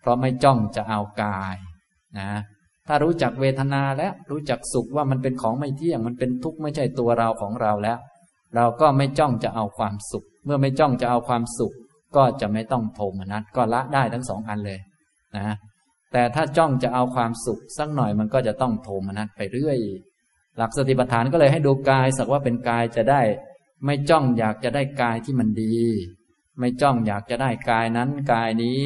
เพราะไม่จ้องจะเอากายนะ ถ้ารู้จักเวทนาแล้วรู้จักสุขว่ามันเป็นของไม่เที่ยง มันเป็นทุกข์ไม่ใช่ตัวเราของเราแล้ว เราก็ไม่จ้องจะเอาความสุข เมื่อไม่จ้องจะเอาความสุข ก็จะไม่ต้องโทมนัสก็ละได้ทั้งสองอันเลยนะแต่ถ้าจ้องจะเอาความสุขสักหน่อยมันก็จะต้องโทมนัสไปเรื่อย หลักสติปัฏฐานก็เลยให้ดูกายสักว่าเป็นกายจะได้ ไม่จ้องอยากจะได้กายที่มันดี ไม่จ้องอยากจะได้กายนั้นกายนี้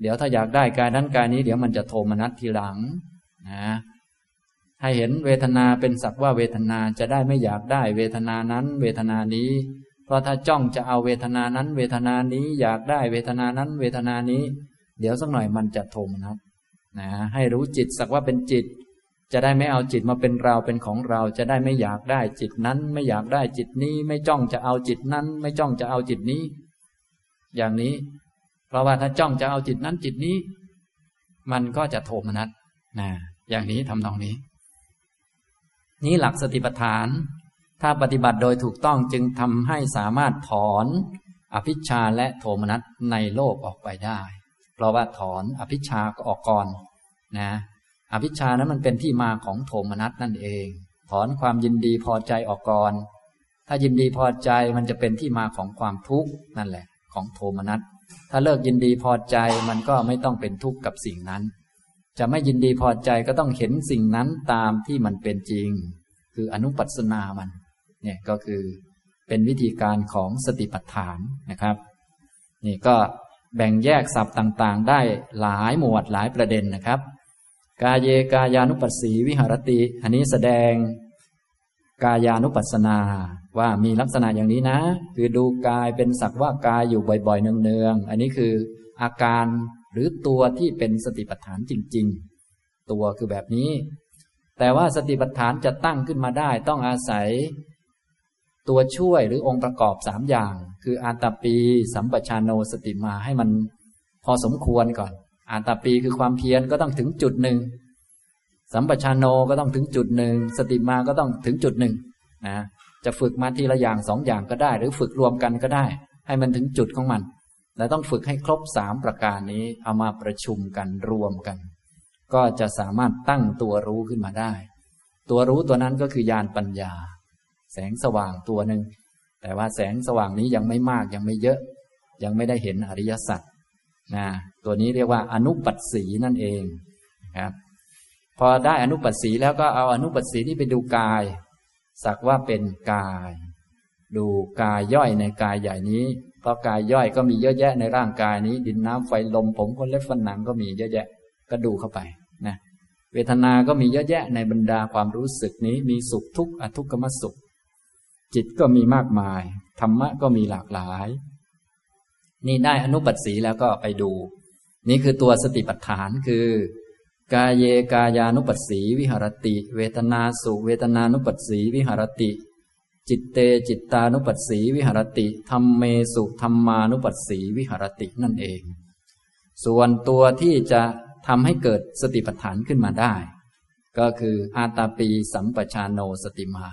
เดี๋ยวถ้าอยากได้กายนั้นกายนี้ เดี๋ยวมันจะโทมนัสทีหลังนะให้เห็นเวทนาเป็นสักว่าเวทนาจะได้ไม่อยากได้ เวทนานั้น เวทนานี้ เพราะถ้าจ้องจะเอาเวทนานั้น เวทนานี้อยากได้เวทนานั้น เวทนานี้ เดี๋ยวสักหน่อยมันจะโทมนัสนะให้รู้จิตสักว่าเป็นจิต จะได้ไม่เอาจิตมาเป็นเราเป็นของเราจะได้ไม่อยากได้จิตนั้น ไม่อยากได้จิตนี้ ไม่จ้องจะเอาจิตนั้น ไม่จ้องจะเอาจิตนี้ อย่างนี้ เพราะว่าถ้าจ้องจะเอาจิตนั้นจิตนี้ มันก็จะโทมนัสนะอย่างนี้ทำนองนี้ นี้หลักสติปัฏฐาน ถ้าปฏิบัติโดยถูกต้องจึงทำให้สามารถถอนอภิชาและโทมนัสในโลกออกไปได้ เพราะว่าถอนอภิชาก็ออกก่อนนะอภิชานั้นมันเป็นที่มาของโทมนัสนั่นเอง ถอนความยินดีพอใจออกก่อน ถ้ายินดีพอใจมันจะเป็นที่มาของความทุกข์นั่นแหละ ของโทมนัส ถ้าเลิกยินดีพอใจมันก็ไม่ต้องเป็นทุกข์กับสิ่งนั้น จะไม่ยินดีพอใจก็ต้องเห็นสิ่งนั้นตามที่มันเป็นจริง คืออนุปัสนามัน เนี่ยก็คือเป็นวิธีการของสติปัฏฐานนะครับ นี่ก็แบ่งแยกศัพท์ต่างๆ ได้หลายหมวดหลายประเด็นนะครับ กายเยกายานุปัสสีวิหารติ อันนี้แสดงกายานุปัสสนา ว่ามีลักษณะอย่างนี้นะ คือดูกายเป็นสักว่ากายอยู่บ่อยๆเนืองๆอันนี้คืออาการหรือตัวที่เป็นสติปัฏฐานจริง ๆ ตัวคือแบบนี้ แต่ว่าสติปัฏฐานจะตั้งขึ้นมาได้ ต้องอาศัย ตัวช่วยหรือองค์ประกอบสามอย่าง คืออาตาปีสัมปชานโนสติมาให้มันพอสมควรก่อน อาตาปีคือความเพียรก็ต้องถึงจุดหนึ่งสัมปชานโนก็ต้องถึงจุดหนึ่งสติมาก็ต้องถึงจุดหนึ่งนะ จะฝึกมาทีละอย่างสองอย่างก็ได้ หรือฝึกรวมกันก็ได้ ให้มันถึงจุดของมัน แต่ต้องฝึกให้ครบสามประการนี้เอามาประชุมกันรวมกัน ก็จะสามารถตั้งตัวรู้ขึ้นมาได้ ตัวรู้ตัวนั้นก็คือญาณปัญญา แสงสว่างตัวหนึ่งแต่ว่าแสงสว่างนี้ยังไม่มากยังไม่เยอะ ยังไม่ได้เห็นอริยสัจนะตัวนี้เรียกว่าอนุปัสสีนั่นเองครับพอได้อนุปัสสีแล้วก็เอาอนุปัสสีที่ไปดูกาย สักว่าเป็นกาย ดูกายย่อยในกายใหญ่นี้ เพราะกายย่อยก็มีเยอะแยะในร่างกายนี้ ดินน้ำไฟลมผมคนเล็บฟันหนังก็มีเยอะแยะ ก็ดูเข้าไปนะเวทนาก็มีเยอะแยะในบรรดาความรู้สึกนี้มีสุขทุกข์อทุกขมสุข จิตก็มีมากมาย ธรรมะก็มีหลากหลาย นี่ได้อนุปัสสีแล้วก็ไปดู นี่คือตัวสติปัฏฐานคือ กายเยกายานุปัสสีวิหรติ เวทนาสุเวทนานุปัสสีวิหรติ จิตเตจิตตานุปัสสีวิหรติธรรมเมสุธรรมานุปัสสีวิหรตินั่นเอง ส่วนตัวที่จะทำให้เกิดสติปัฏฐานขึ้นมาได้ ก็คืออาตาปีสัมปชานโนสติมา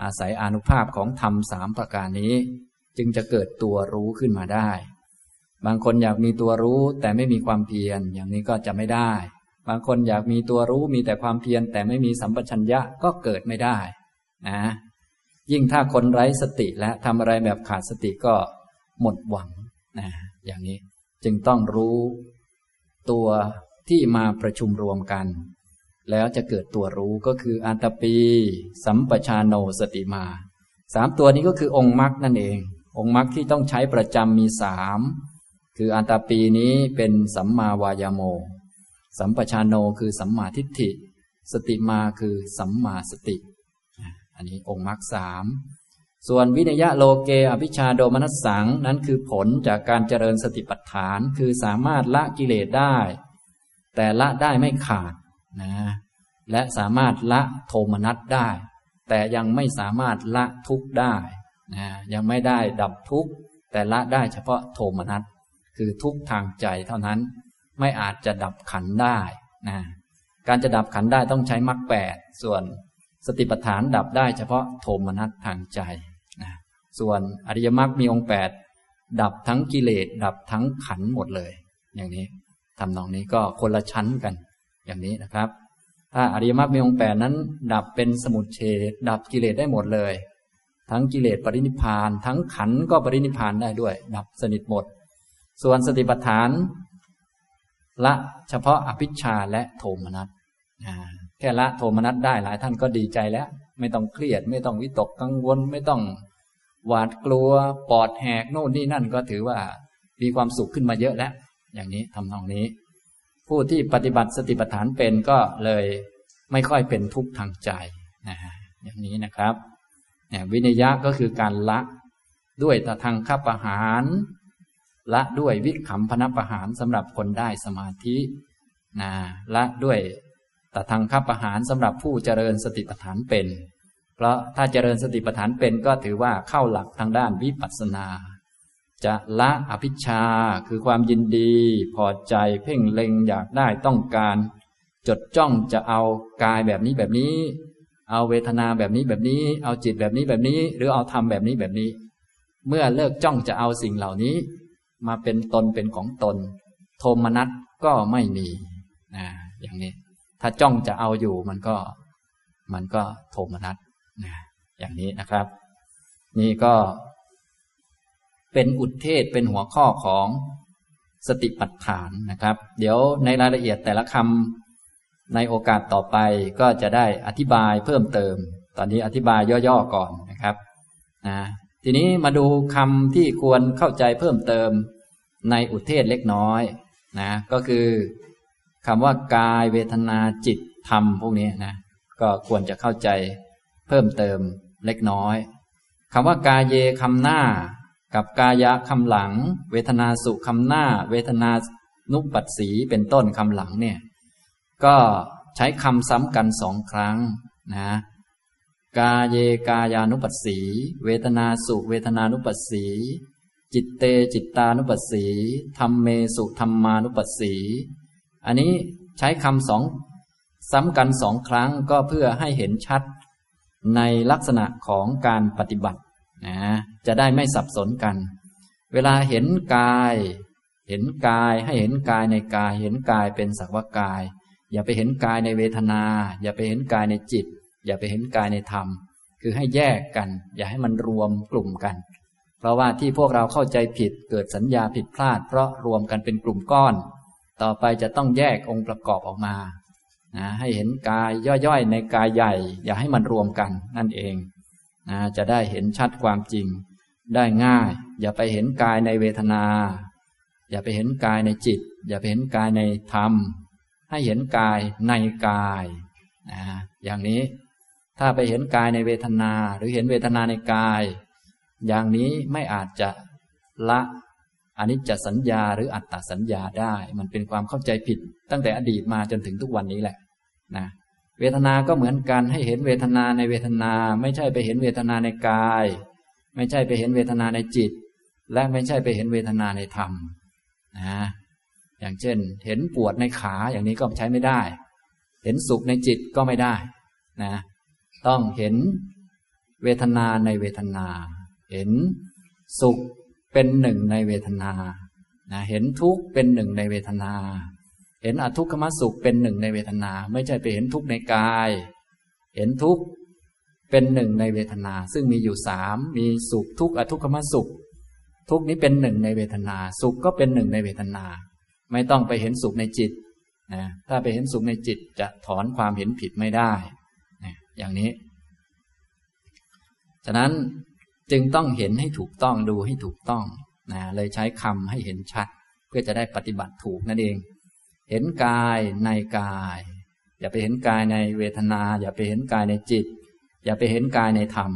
อาศัยอนุภาพของธรรมสามประการนี้ จึงจะเกิดตัวรู้ขึ้นมาได้ บางคนอยากมีตัวรู้แต่ไม่มีความเพียรอย่างนี้ก็จะไม่ได้ บางคนอยากมีตัวรู้มีแต่ความเพียรแต่ไม่มีสัมปชัญญะก็เกิดไม่ได้นะยิ่งถ้าคนไร้สติและทำอะไรแบบขาดสติก็หมดหวังนะอย่างนี้จึงต้องรู้ตัวที่มาประชุมรวมกัน แล้วจะเกิดตัวรู้ก็คืออัตปี สัมปชานโนสติมาสามตัวนี้ก็คือองค์มรรคนั่นเอง องค์มรรคที่ต้องใช้ประจำมีสามคืออัตปีนี้เป็นสัมมาวายโม สัมปชานโนคือสัมมาทิฏฐิ สติมาคือสัมมาสติ อันนี้องค์มรรคสามส่วนวินยะโลเกอภิชาโดมนัสสังนั้นคือผลจากการเจริญสติปัฏฐานคือสามารถละกิเลสได้ แต่ละได้ไม่ขาดนะและสามารถละโทมนัสได้ แต่ยังไม่สามารถละทุกข์ได้นะยังไม่ได้ดับทุกข์แต่ละได้เฉพาะโทมนัสคือทุกข์ทางใจเท่านั้น ไม่อาจจะดับขันได้นะการจะดับขันได้ต้องใช้มรรคแปดส่วนสติปัฏฐานดับได้เฉพาะโทมนัสทางใจนะส่วนอริยมรรคมีองค์แปดดับทั้งกิเลสดับทั้งขันหมดเลย อย่างนี้ทำนองนี้ก็คนละชั้นกัน อย่างนี้นะครับ ถ้าอริยมรรคมีองค์แปดนั้น ดับเป็นสมุทเฉดดับกิเลสได้หมดเลย ทั้งกิเลสปรินิพาน ทั้งขันก็ปรินิพานได้ด้วย ดับสนิทหมด ส่วนสติปัฏฐาน ละเฉพาะอภิชาและโทมนัสแค่ละโทมนัสได้หลายท่านก็ดีใจแล้ว ไม่ต้องเครียด ไม่ต้องวิตกกังวล ไม่ต้องหวาดกลัวปอดแหกโน่นนี่นั่นก็ถือว่ามีความสุขขึ้นมาเยอะแล้ว อย่างนี้ทำนองนี้ ผู้ที่ปฏิบัติสติปัฏฐานเป็นก็เลยไม่ค่อยเป็นทุกข์ทางใจนะอย่างนี้นะครับเนี่ยวินยะก็คือการละด้วยตทางขับประหาร ละด้วยวิขำพนประหารสำหรับคนได้สมาธินะละด้วยตทางขับประหารสำหรับผู้เจริญสติปัฏฐานเป็น เพราะถ้าเจริญสติปัฏฐานเป็นก็ถือว่าเข้าหลักทางด้านวิปัสสนา จะละอภิชาคือความยินดี พอใจเพ่งเล็งอยากได้ต้องการ จดจ้องจะเอากายแบบนี้แบบนี้ เอาเวทนาแบบนี้แบบนี้ เอาจิตแบบนี้แบบนี้ หรือเอาธรรมแบบนี้แบบนี้ เมื่อเลิกจ้องจะเอาสิ่งเหล่านี้ มาเป็นตนเป็นของตน โทมนัสก็ไม่มีนะอย่างนี้ ถ้าจ้องจะเอาอยู่มันก็ มันก็โทมนัสนะอย่างนี้นะครับ นี่ก็ เป็นอุทเทศเป็นหัวข้อของสติปัฏฐานนะครับ เดี๋ยวในรายละเอียดแต่ละคำในโอกาสต่อไปก็จะได้อธิบายเพิ่มเติม ตอนนี้อธิบายย่อๆก่อนนะครับนะ ทีนี้มาดูคำที่ควรเข้าใจเพิ่มเติมในอุเทศเล็กน้อยนะก็คือคำว่ากายเวทนาจิตธรรมพวกนี้นะก็ควรจะเข้าใจเพิ่มเติมเล็กน้อยคำว่ากายเยคำหน้า กับกายะคำหลัง เวทนาสุคำหน้า เวทนานุปัสสีเป็นต้นคำหลังเนี่ยก็ใช้คำซ้ำกันสองครั้งนะ กาเยกายานุปัสสี เวทนาสุเวทนานุปัสสี จิตเตจิตตานุปัสสีธรรมเมสุธรรมานุปัสสี อันนี้ใช้คำสองซ้ำกันสองครั้งก็เพื่อให้เห็นชัดในลักษณะของการปฏิบัตินะจะได้ไม่สับสนกัน เวลาเห็นกาย เห็นกายให้เห็นกายในกาย เห็นกายเป็นสักวกาย อย่าไปเห็นกายในเวทนา อย่าไปเห็นกายในจิต อย่าไปเห็นกายในธรรม คือให้แยกกัน อย่าให้มันรวมกลุ่มกัน เพราะว่าที่พวกเราเข้าใจผิดเกิดสัญญาผิดพลาด เพราะรวมกันเป็นกลุ่มก้อน ต่อไปจะต้องแยกองค์ประกอบออกมานะให้เห็นกายย่อยๆ ในกายใหญ่ อย่าให้มันรวมกันนั่นเองนะจะได้เห็นชัดความจริง ได้ง่าย อย่าไปเห็นกายในเวทนา อย่าไปเห็นกายในจิต อย่าไปเห็นกายในธรรม ให้เห็นกายในกายนะอย่างนี้ ถ้าไปเห็นกายในเวทนา หรือเห็นเวทนาในกาย อย่างนี้ไม่อาจจะละอนิจจสัญญาหรืออัตตสัญญาได้ มันเป็นความเข้าใจผิด ตั้งแต่อดีตมาจนถึงทุกวันนี้แหละนะเวทนา ก็เหมือนกันให้เห็นเวทนาในเวทนา ไม่ใช่ไปเห็นเวทนาในกาย ไม่ใช่ไปเห็นเวทนาในจิต และไม่ใช่ไปเห็นเวทนาในธรรมนะอย่างเช่น เห็นปวดในขาอย่างนี้ก็ใช้ไม่ได้ เห็นสุขในจิตก็ไม่ได้นะ ต้องเห็นเวทนาในเวทนา เห็นสุขเป็นหนึ่งในเวทนานะเห็นทุกข์เป็นหนึ่งในเวทนา เห็นอทุกขมสุขเป็นหนึ่งในเวทนา ไม่ใช่ไปเห็นทุกข์ในกาย เห็นทุกข์เป็นหนึ่งในเวทนา ซึ่งมีอยู่สามมีสุขทุกข์อทุกขมสุข ทุกนี้เป็นหนึ่งในเวทนา สุขก็เป็นหนึ่งในเวทนา ไม่ต้องไปเห็นสุขในจิตนะถ้าไปเห็นสุขในจิตจะถอนความเห็นผิดไม่ได้ อย่างนี้ ฉะนั้นจึงต้องเห็นให้ถูกต้องดูให้ถูกต้องนะเลยใช้คำให้เห็นชัด เพื่อจะได้ปฏิบัติถูกนั่นเอง เห็นกายในกาย อย่าไปเห็นกายในเวทนา อย่าไปเห็นกายในจิต อย่าไปเห็นกายในธรรม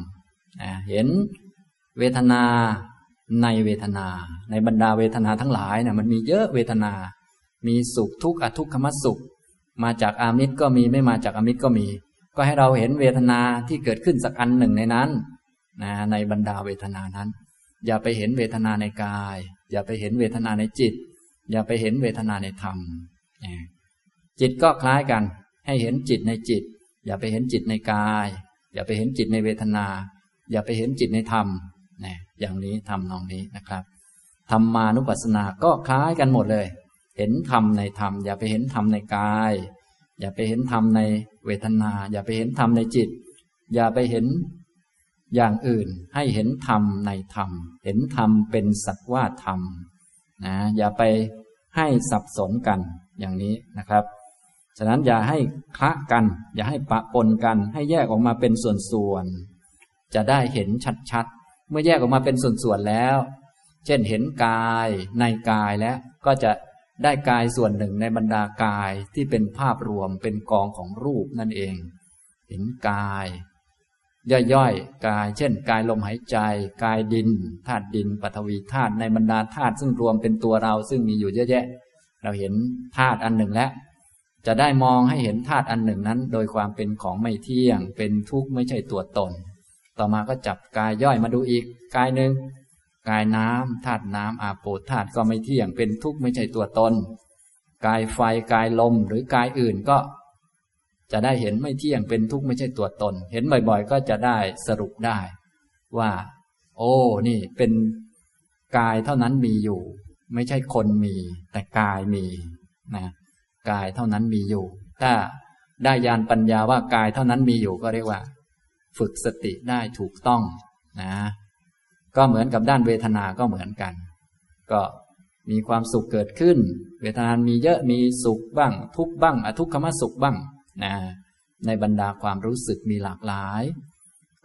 เห็นเวทนาในเวทนา ในบรรดาเวทนาทั้งหลายนะมันมีเยอะเวทนา มีสุขทุกข์อทุกขมสุข มาจากอามิตรก็มีไม่มาจากอามิตรก็มี ก็ให้เราเห็นเวทนาที่เกิดขึ้นสักอันหนึ่งในนั้นนะในบรรดาเวทนานั้น อย่าไปเห็นเวทนาในกาย อย่าไปเห็นเวทนาในจิต อย่าไปเห็นเวทนาในธรรม จิตก็คล้ายกัน ให้เห็นจิตในจิต อย่าไปเห็นจิตในกาย อย่าไปเห็นจิตในเวทนา อย่าไปเห็นจิตในธรรมนะอย่างนี้ทำนองนี้นะครับธรรมานุปัสสนาก็คล้ายกันหมดเลย เห็นธรรมในธรรม อย่าไปเห็นธรรมในกาย อย่าไปเห็นธรรมใน เวทนา อย่าไปเห็นธรรมในจิต อย่าไปเห็นอย่างอื่นให้เห็นธรรมในธรรม เห็นธรรมเป็นสักว่าธรรมนะอย่าไปให้สับสนกันอย่างนี้นะครับ ฉะนั้นอย่าให้คละกัน อย่าให้ปะปนกัน ให้แยกออกมาเป็นส่วนๆจะได้เห็นชัดๆเมื่อแยกออกมาเป็นส่วนๆแล้ว เช่นเห็นกายในกายแล้วก็จะ ได้กายส่วนหนึ่งในบรรดากายที่เป็นภาพรวมเป็นกองของรูปนั่นเอง เห็นกาย ย่อยๆ กาย เช่น กายลมหายใจ กายดินธาตุดินปฐวีธาตุในบรรดาธาตุซึ่งรวมเป็นตัวเราซึ่งมีอยู่เยอะแยะ เราเห็นธาตุอันหนึ่งแล้วจะได้มองให้เห็นธาตุอันหนึ่งนั้น โดยความเป็นของไม่เที่ยง เป็นทุกข์ไม่ใช่ตัวตน ต่อมาก็จับกายย่อยมาดูอีก กายหนึ่ง กายน้ำธาตุน้ำอาโปธาตุก็ไม่เที่ยงเป็นทุกข์ไม่ใช่ตัวตน กายไฟกายลมหรือกายอื่นก็ จะได้เห็นไม่เที่ยงเป็นทุกข์ไม่ใช่ตัวตน เห็นบ่อยๆ ก็จะได้สรุปได้ ว่า โอ้นี่เป็นกายเท่านั้นมีอยู่ ไม่ใช่คนมี แต่กายมีนะกายเท่านั้นมีอยู่ ถ้าได้ยานปัญญาว่ากายเท่านั้นมีอยู่ก็เรียกว่า ฝึกสติได้ถูกต้องนะ ก็เหมือนกับด้านเวทนาก็เหมือนกัน ก็มีความสุขเกิดขึ้น เวทนามีเยอะมีสุขบ้าง ทุกบ้างอทุกขมสุขบ้างนะในบรรดาความรู้สึกมีหลากหลาย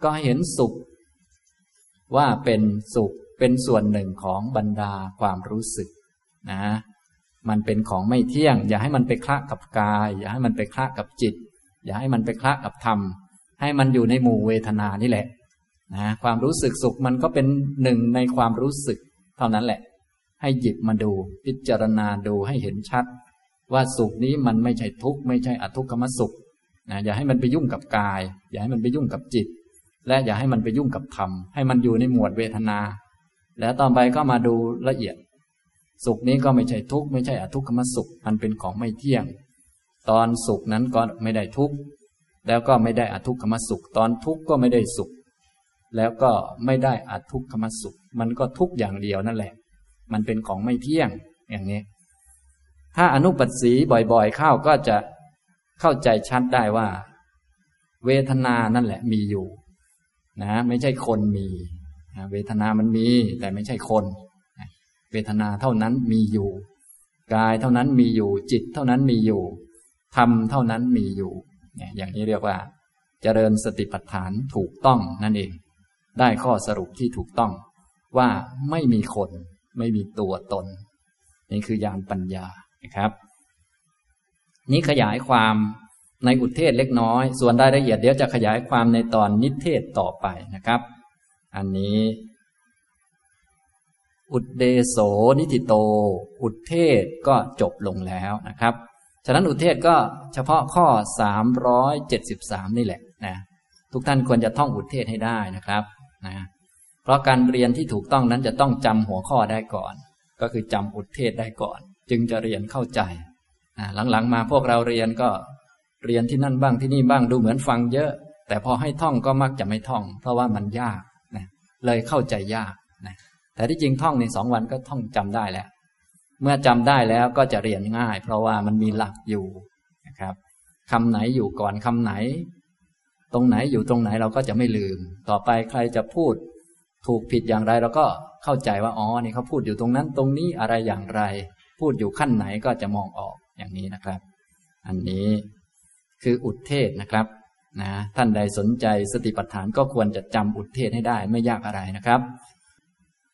ก็เห็นสุข ว่าเป็นสุขเป็นส่วนหนึ่งของบรรดาความรู้สึกนะมันเป็นของไม่เที่ยง อย่าให้มันไปคละกับกาย อย่าให้มันไปคละกับจิต อย่าให้มันไปคละกับธรรม ให้มันอยู่ในหมู่เวทนานี่แหละ นะความรู้สึกสุขมันก็เป็นหนึ่งในความรู้สึก เท่านั้นแหละ ให้หยิบมาดู พิจารณาดูให้เห็นชัด ว่าสุขนี้มันไม่ใช่ทุกข์ไม่ใช่อทุกขมสุขนะอย่าให้มันไปยุ่งกับกาย อย่าให้มันไปยุ่งกับจิต และอย่าให้มันไปยุ่งกับธรรม ให้มันอยู่ในหมวดเวทนา แล้วต่อไปก็มาดูละเอียด สุขนี้ก็ไม่ใช่ทุกข์ไม่ใช่อทุกขมสุข มันเป็นของไม่เที่ยง ตอนสุขนั้นก็ไม่ได้ทุกข์แล้วก็ไม่ได้อทุกขมสุข ตอนทุกข์ก็ไม่ได้สุข แล้วก็ไม่ได้อทุกขมสุข มันก็ทุกอย่างเดียวนั่นแหละ มันเป็นของไม่เที่ยงอย่างนี้ ถ้าอนุปัสสีบ่อยๆ เข้าก็จะเข้าใจชัดได้ว่า เวทนานั่นแหละมีอยู่ นะ ไม่ใช่คนมีเวทนามันมี แต่ไม่ใช่คนเวทนาเท่านั้นมีอยู่ กายเท่านั้นมีอยู่ จิตเท่านั้นมีอยู่ธรรมเท่านั้นมีอยู่ อย่างนี้เรียกว่า เจริญสติปัฏฐานถูกต้องนั่นเอง ได้ข้อสรุปที่ถูกต้อง ว่าไม่มีคน ไม่มีตัวตน นี่คือยานปัญญานะครับ นี้ขยายความในอุทเทศเล็กน้อย ส่วนรายละเอียดเดี๋ยวจะขยายความในตอนนิเทศต่อไปนะครับ อันนี้ อุดเดโสนิติโต อุดเทศก็จบลงแล้วนะครับ ฉะนั้นอุเทศก็เฉพาะข้อ 373 นี่แหละนะทุกท่านควรจะท่องอุเทศให้ได้นะครับ นะเพราะการเรียนที่ถูกต้องนั้นจะต้องจำหัวข้อได้ก่อน ก็คือจำอุเทศได้ก่อน จึงจะเรียนเข้าใจหลังๆมาพวกเราเรียนก็เรียนที่นั่นบ้างที่นี่บ้างดูเหมือนฟังเยอะ แต่พอให้ท่องก็มักจะไม่ท่อง เพราะว่ามันยากนะเลยเข้าใจยากนะแต่ที่จริงท่องในสองวันก็ท่องจำได้แล้ว เมื่อจำได้แล้วก็จะเรียนง่าย เพราะว่ามันมีหลักอยู่นะครับคำไหนอยู่ก่อนคำไหน ตรงไหนอยู่ตรงไหนเราก็จะไม่ลืม ต่อไปใครจะพูดถูกผิดอย่างไรเราก็เข้าใจว่าอ๋อนี่เขาพูดอยู่ตรงนั้นตรงนี้อะไรอย่างไร พูดอยู่ขั้นไหนก็จะมองออกอย่างนี้นะครับ อันนี้คืออุทเทศนะครับนะท่านใดสนใจสติปัฏฐานก็ควรจะจำอุทเทศให้ได้ไม่ยากอะไรนะครับ